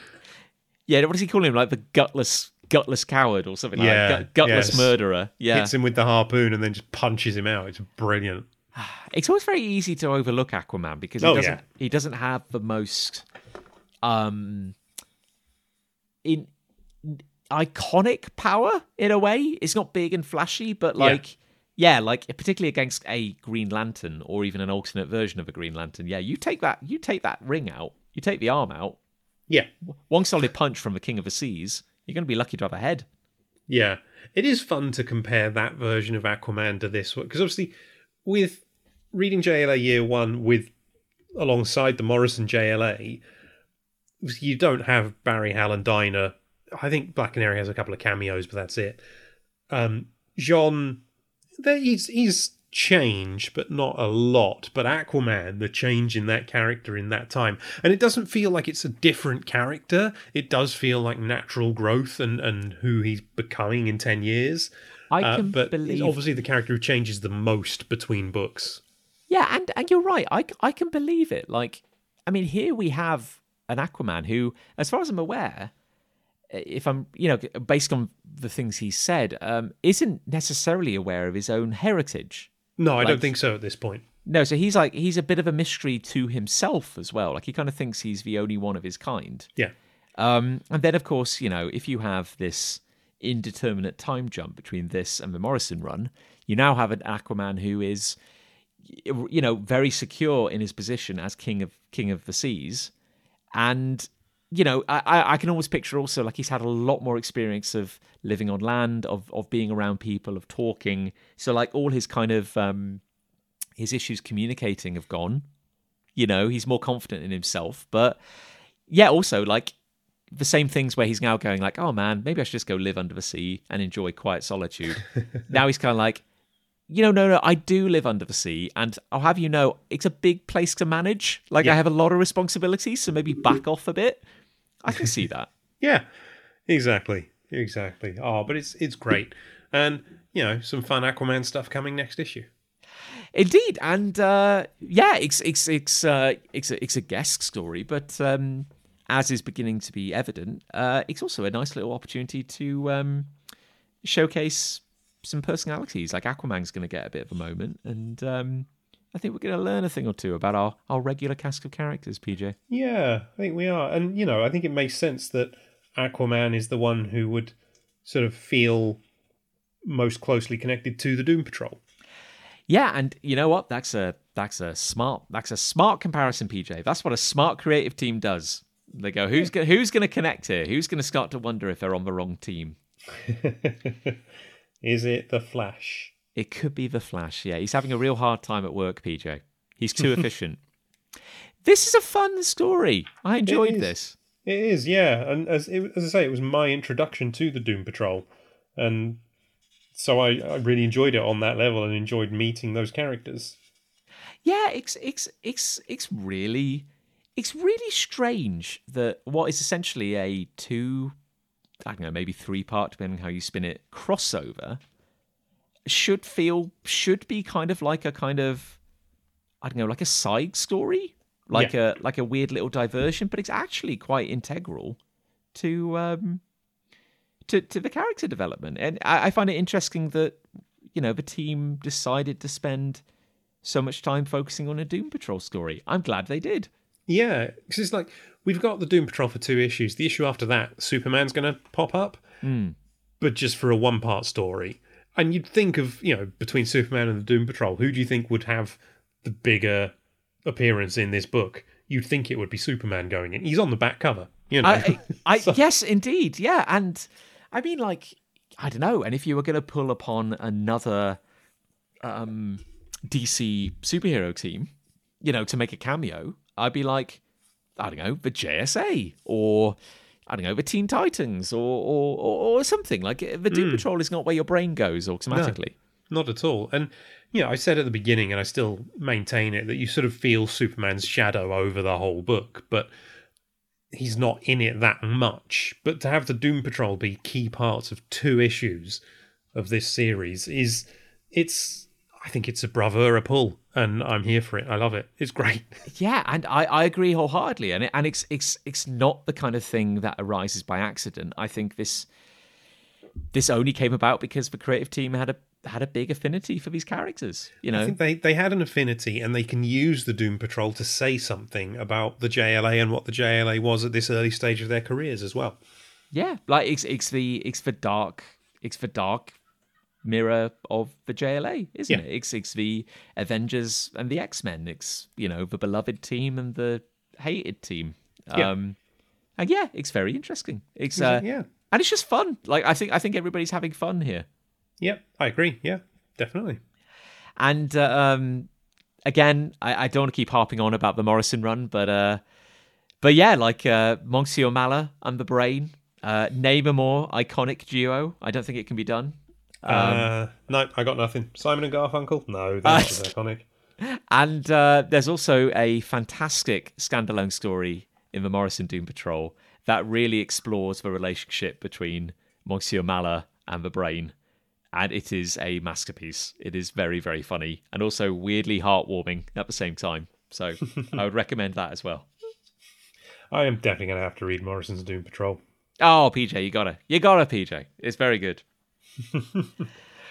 Speaker 1: Yeah, what does he call him? Like the gutless, gutless coward or something like
Speaker 2: Yeah,
Speaker 1: that. Gut- gutless
Speaker 2: yes.
Speaker 1: murderer. Yeah,
Speaker 2: hits him with the harpoon and then just punches him out. It's brilliant. [sighs]
Speaker 1: it's always very easy to overlook Aquaman because he
Speaker 2: Oh,
Speaker 1: doesn't.
Speaker 2: yeah.
Speaker 1: He doesn't have the most, um, in iconic power in a way. It's not big and flashy, but like. Yeah, like particularly against a Green Lantern or even an alternate version of a Green Lantern. Yeah, you take that, you take that ring out, you take the arm out.
Speaker 2: Yeah,
Speaker 1: One solid punch from the King of the Seas, you're going to be lucky to have a head.
Speaker 2: yeah. It is fun to compare that version of Aquaman to this one because obviously, with reading JLA Year One with alongside the Morrison JLA, you don't have Barry Hal Dinah. I think Black Canary has a couple of cameos, but that's it. Um, J'onn, there he's he's changed, but not a lot. But Aquaman, the change in that character in that time, and it doesn't feel like it's a different character. It does feel like natural growth and and who he's becoming in ten years.
Speaker 1: I
Speaker 2: Uh,
Speaker 1: can
Speaker 2: but
Speaker 1: believe
Speaker 2: obviously the character who changes the most between books.
Speaker 1: Yeah, and and you're right. I I can believe it. Like, I mean, here we have an Aquaman who, as far as I'm aware, if I'm you know based on the things he said, um, isn't necessarily aware of his own heritage.
Speaker 2: No, I
Speaker 1: Like-
Speaker 2: don't think so at this point.
Speaker 1: No, so he's like he's a bit of a mystery to himself as well. Like he kind of thinks he's the only one of his kind.
Speaker 2: Yeah.
Speaker 1: Um, and then, of course, you know, if you have this indeterminate time jump between this and the Morrison run, you now have an Aquaman who is, you know, very secure in his position as king of king of the seas, and you know, I, I can always picture also like he's had a lot more experience of living on land, of of being around people, of talking. So like all his kind of um, his issues communicating have gone. You know, he's more confident in himself, but yeah, also like the same things where he's now going like, oh man, maybe I should just go live under the sea and enjoy quiet solitude. [laughs] now he's kind of like, you know, no, no, I do live under the sea, and I'll have you know, it's a big place to manage. Like I have a lot of responsibilities, so maybe back off a bit. I can see that. [laughs]
Speaker 2: Yeah, exactly, exactly. Oh, but it's it's great, and you know some fun Aquaman stuff coming next issue.
Speaker 1: Indeed, and uh, yeah, it's it's it's uh, it's a, it's a guest story, but um, as is beginning to be evident, uh, it's also a nice little opportunity to um, showcase some personalities. Like Aquaman's going to get a bit of a moment, and um, I think we're going to learn a thing or two about our our regular cast of characters. PJ.
Speaker 2: Yeah, I think we are, and you know, I think it makes sense that Aquaman is the one who would sort of feel most closely connected to the Doom Patrol.
Speaker 1: Yeah, and you know what? That's a that's a smart that's a smart comparison, PJ. That's what a smart creative team does. They go, who's going who's going to connect here? Who's going to start to wonder if they're on the wrong team? [laughs]
Speaker 2: Is it the Flash?
Speaker 1: It could be the Flash. Yeah, he's having a real hard time at work, PJ. He's too [laughs] efficient. This is a fun story. I enjoyed
Speaker 2: is.
Speaker 1: this.
Speaker 2: It is, yeah. And as it, as I say, it was my introduction to the Doom Patrol, and so I, I really enjoyed it on that level and enjoyed meeting those characters.
Speaker 1: Yeah, it's it's it's it's really it's really strange that what is essentially a two I don't know, maybe three part, depending on how you spin it, crossover should feel should be kind of like a kind of I don't know, like a side story. Like
Speaker 2: Yeah.
Speaker 1: a like a weird little diversion, but it's actually quite integral to um to to the character development. And I, I find it interesting that, you know, the team decided to spend so much time focusing on a Doom Patrol story. I'm glad they did.
Speaker 2: Yeah, because it's like we've got the Doom Patrol for two issues. The issue after that, Superman's going to pop up, but just for a one part story. And you'd think of, you know, between Superman and the Doom Patrol, who do you think would have the bigger appearance in this book? You'd think it would be Superman going in. He's on the back cover, you know.
Speaker 1: I, I, [laughs] I yes, indeed, yeah, and I mean, like, I don't know. And if you were going to pull upon another um, DC superhero team, you know, to make a cameo, I'd be like, I don't know, the JSA or I don't know, the Teen Titans or or, or, or something like uh, the Doom hmm. Patrol is not where your brain goes automatically.
Speaker 2: Not at all. And you know, I said at the beginning, and I still maintain it, that you sort of feel Superman's shadow over the whole book, but he's not in it that much. But to have the Doom Patrol be key parts of two issues of this series is it's I think it's a bravura pull, and I'm here for it. I love it. It's great. [laughs]
Speaker 1: Yeah, and I, I agree wholeheartedly, and it, and it's it's it's not the kind of thing that arises by accident. I think this this only came about because the creative team had a had a big affinity for these characters. You know,
Speaker 2: I think they, they had an affinity and they can use the Doom Patrol to say something about the JLA and what the JLA was at this early stage of their careers as well.
Speaker 1: yeah, like it's it's the it's the dark it's the dark mirror of the JLA, isn't
Speaker 2: Yeah.
Speaker 1: it? It's it's the Avengers and the X Men. It's you know the beloved team and the hated team.
Speaker 2: Yeah.
Speaker 1: Um, and yeah, it's very interesting. It's uh,
Speaker 2: yeah.
Speaker 1: and it's just fun. Like I think I think everybody's having fun here.
Speaker 2: Yep, I agree. Yeah, definitely.
Speaker 1: And uh, um, again, I, I don't want to keep harping on about the Morrison run, but uh, but yeah, like uh, Monsieur Mallah and the Brain, uh, name a more iconic duo. I don't think it can be done.
Speaker 2: Uh, no, I got nothing. Simon and Garfunkel? No, they're iconic.
Speaker 1: And uh, there's also a fantastic standalone story in the Morrison Doom Patrol that really explores the relationship between Monsieur Mallah and the Brain. And it is a masterpiece. It is very, very funny and also weirdly heartwarming at the same time. So I would recommend that as well.
Speaker 2: I am definitely going to have to read Morrison's Doom Patrol.
Speaker 1: Oh, PJ, you gotta. You gotta, PJ. It's very good.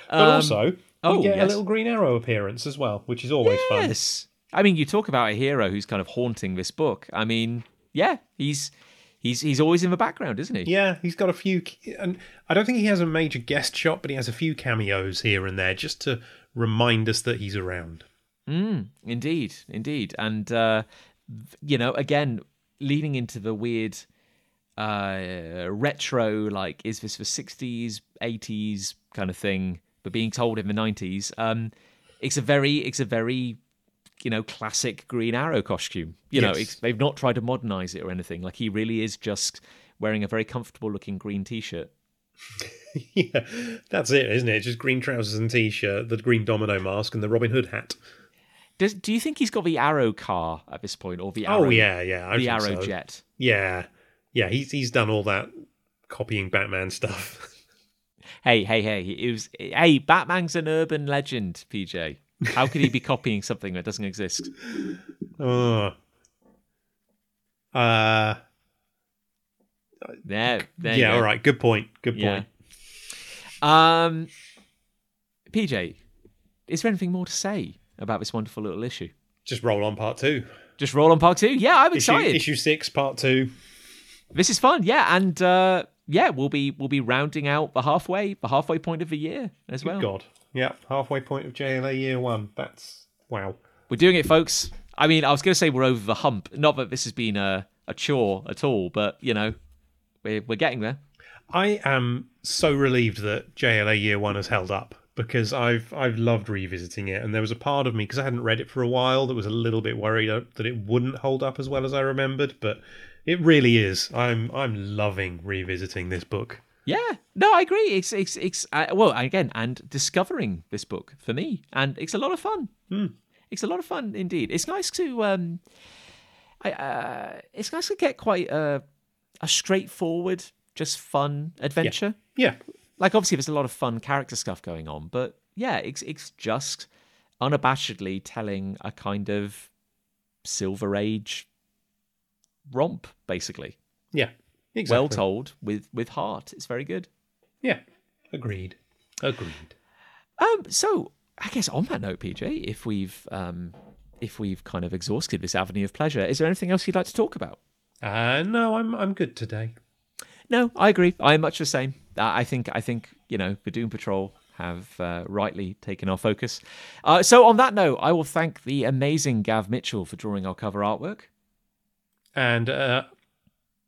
Speaker 2: But also, we
Speaker 1: oh,
Speaker 2: get a little Green Arrow appearance as well, which is always fun.
Speaker 1: Yes. I mean, you talk about a hero who's kind of haunting this book. I mean, yeah, he's he's he's always in the background, isn't he?
Speaker 2: Yeah, he's got a few, and I don't think he has a major guest shot, but he has a few cameos here and there just to remind us that he's around.
Speaker 1: Mm, indeed, indeed, and uh, you know, again, leaning into the weird uh, retro, like is this the '60s, '80s kind of thing, but being told in the '90s. Um, it's a very, it's a very, you know, classic Green Arrow costume. You know,
Speaker 2: Yes.
Speaker 1: it's, they've not tried to modernize it or anything. Like he really is just wearing a very comfortable looking green T-shirt. [laughs]
Speaker 2: yeah, that's it, isn't it? Just green trousers and t-shirt, the green domino mask, and the Robin Hood hat.
Speaker 1: Does do you think he's got the Arrow car at this point, or the Arrow,
Speaker 2: Oh yeah, yeah, I
Speaker 1: the Arrow
Speaker 2: so.
Speaker 1: jet?
Speaker 2: Yeah, yeah, he's he's done all that copying Batman stuff. [laughs]
Speaker 1: Hey, hey, hey! It was hey, Batman's an urban legend, PJ. How could he be [laughs] copying something that doesn't exist?
Speaker 2: Oh. Uh,
Speaker 1: There, there you
Speaker 2: yeah, all right. Good point. Good
Speaker 1: Yeah.
Speaker 2: point.
Speaker 1: Um, PJ, is there anything more to say about this wonderful little issue?
Speaker 2: Just roll on part two.
Speaker 1: Just roll on part two. Yeah, I'm
Speaker 2: Issue,
Speaker 1: excited.
Speaker 2: issue six, part two.
Speaker 1: This is fun. Yeah, and uh, yeah, we'll be we'll be rounding out the halfway the halfway point of the year as
Speaker 2: Good
Speaker 1: well.
Speaker 2: God. Yeah, halfway point of JLA year one. That's wow.
Speaker 1: We're doing it, folks. I mean, I was going to say we're over the hump. Not that this has been a, a chore at all, but you know, we're we're getting there.
Speaker 2: I am so relieved that JLA Year One has held up because I've I've loved revisiting it, and there was a part of me because I hadn't read it for a while that was a little bit worried that it wouldn't hold up as well as I remembered, but it really is. I'm I'm loving revisiting this book.
Speaker 1: Yeah, no, I agree. It's it's it's uh, well again, and discovering this book for me, and it's a lot of fun. It's a lot of fun indeed. It's nice to um, I uh, it's nice to get quite a a straightforward, just fun adventure.
Speaker 2: Yeah,
Speaker 1: Like obviously, there's a lot of fun character stuff going on, but yeah, it's it's just unabashedly telling a kind of Silver Age romp, basically.
Speaker 2: yeah, exactly.
Speaker 1: Well told with with heart. It's very good.
Speaker 2: Yeah, agreed. Agreed.
Speaker 1: Um, so I guess on that note, PJ, if we've um, if we've kind of exhausted this avenue of pleasure, is there anything else you'd like to talk about?
Speaker 2: Uh no, I'm I'm good today.
Speaker 1: No, I agree. I'm much the same. Uh, I think I think you know the Doom Patrol have uh, rightly taken our focus. Uh, so on that note, I will thank the amazing Gav Mitchell for drawing our cover artwork.
Speaker 2: And uh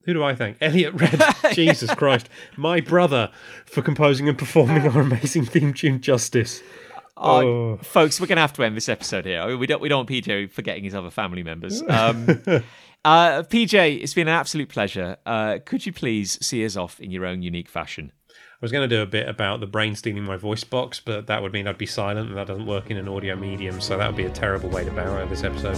Speaker 2: who do I thank? [laughs] Eliot Red. [laughs] Jesus Christ. My brother for composing and performing our [laughs] amazing theme tune Justice.
Speaker 1: Uh,
Speaker 2: Oh.
Speaker 1: Folks, we're going to have to end this episode here. We don't we don't want PJ forgetting his other family members. Um, uh, PJ, it's been an absolute pleasure. Uh, could you please see us off in your own unique fashion?
Speaker 2: I was going to do a bit about the brain stealing my voice box, but that would mean I'd be silent, and that doesn't work in an audio medium, so that would be a terrible way to bow out of this episode.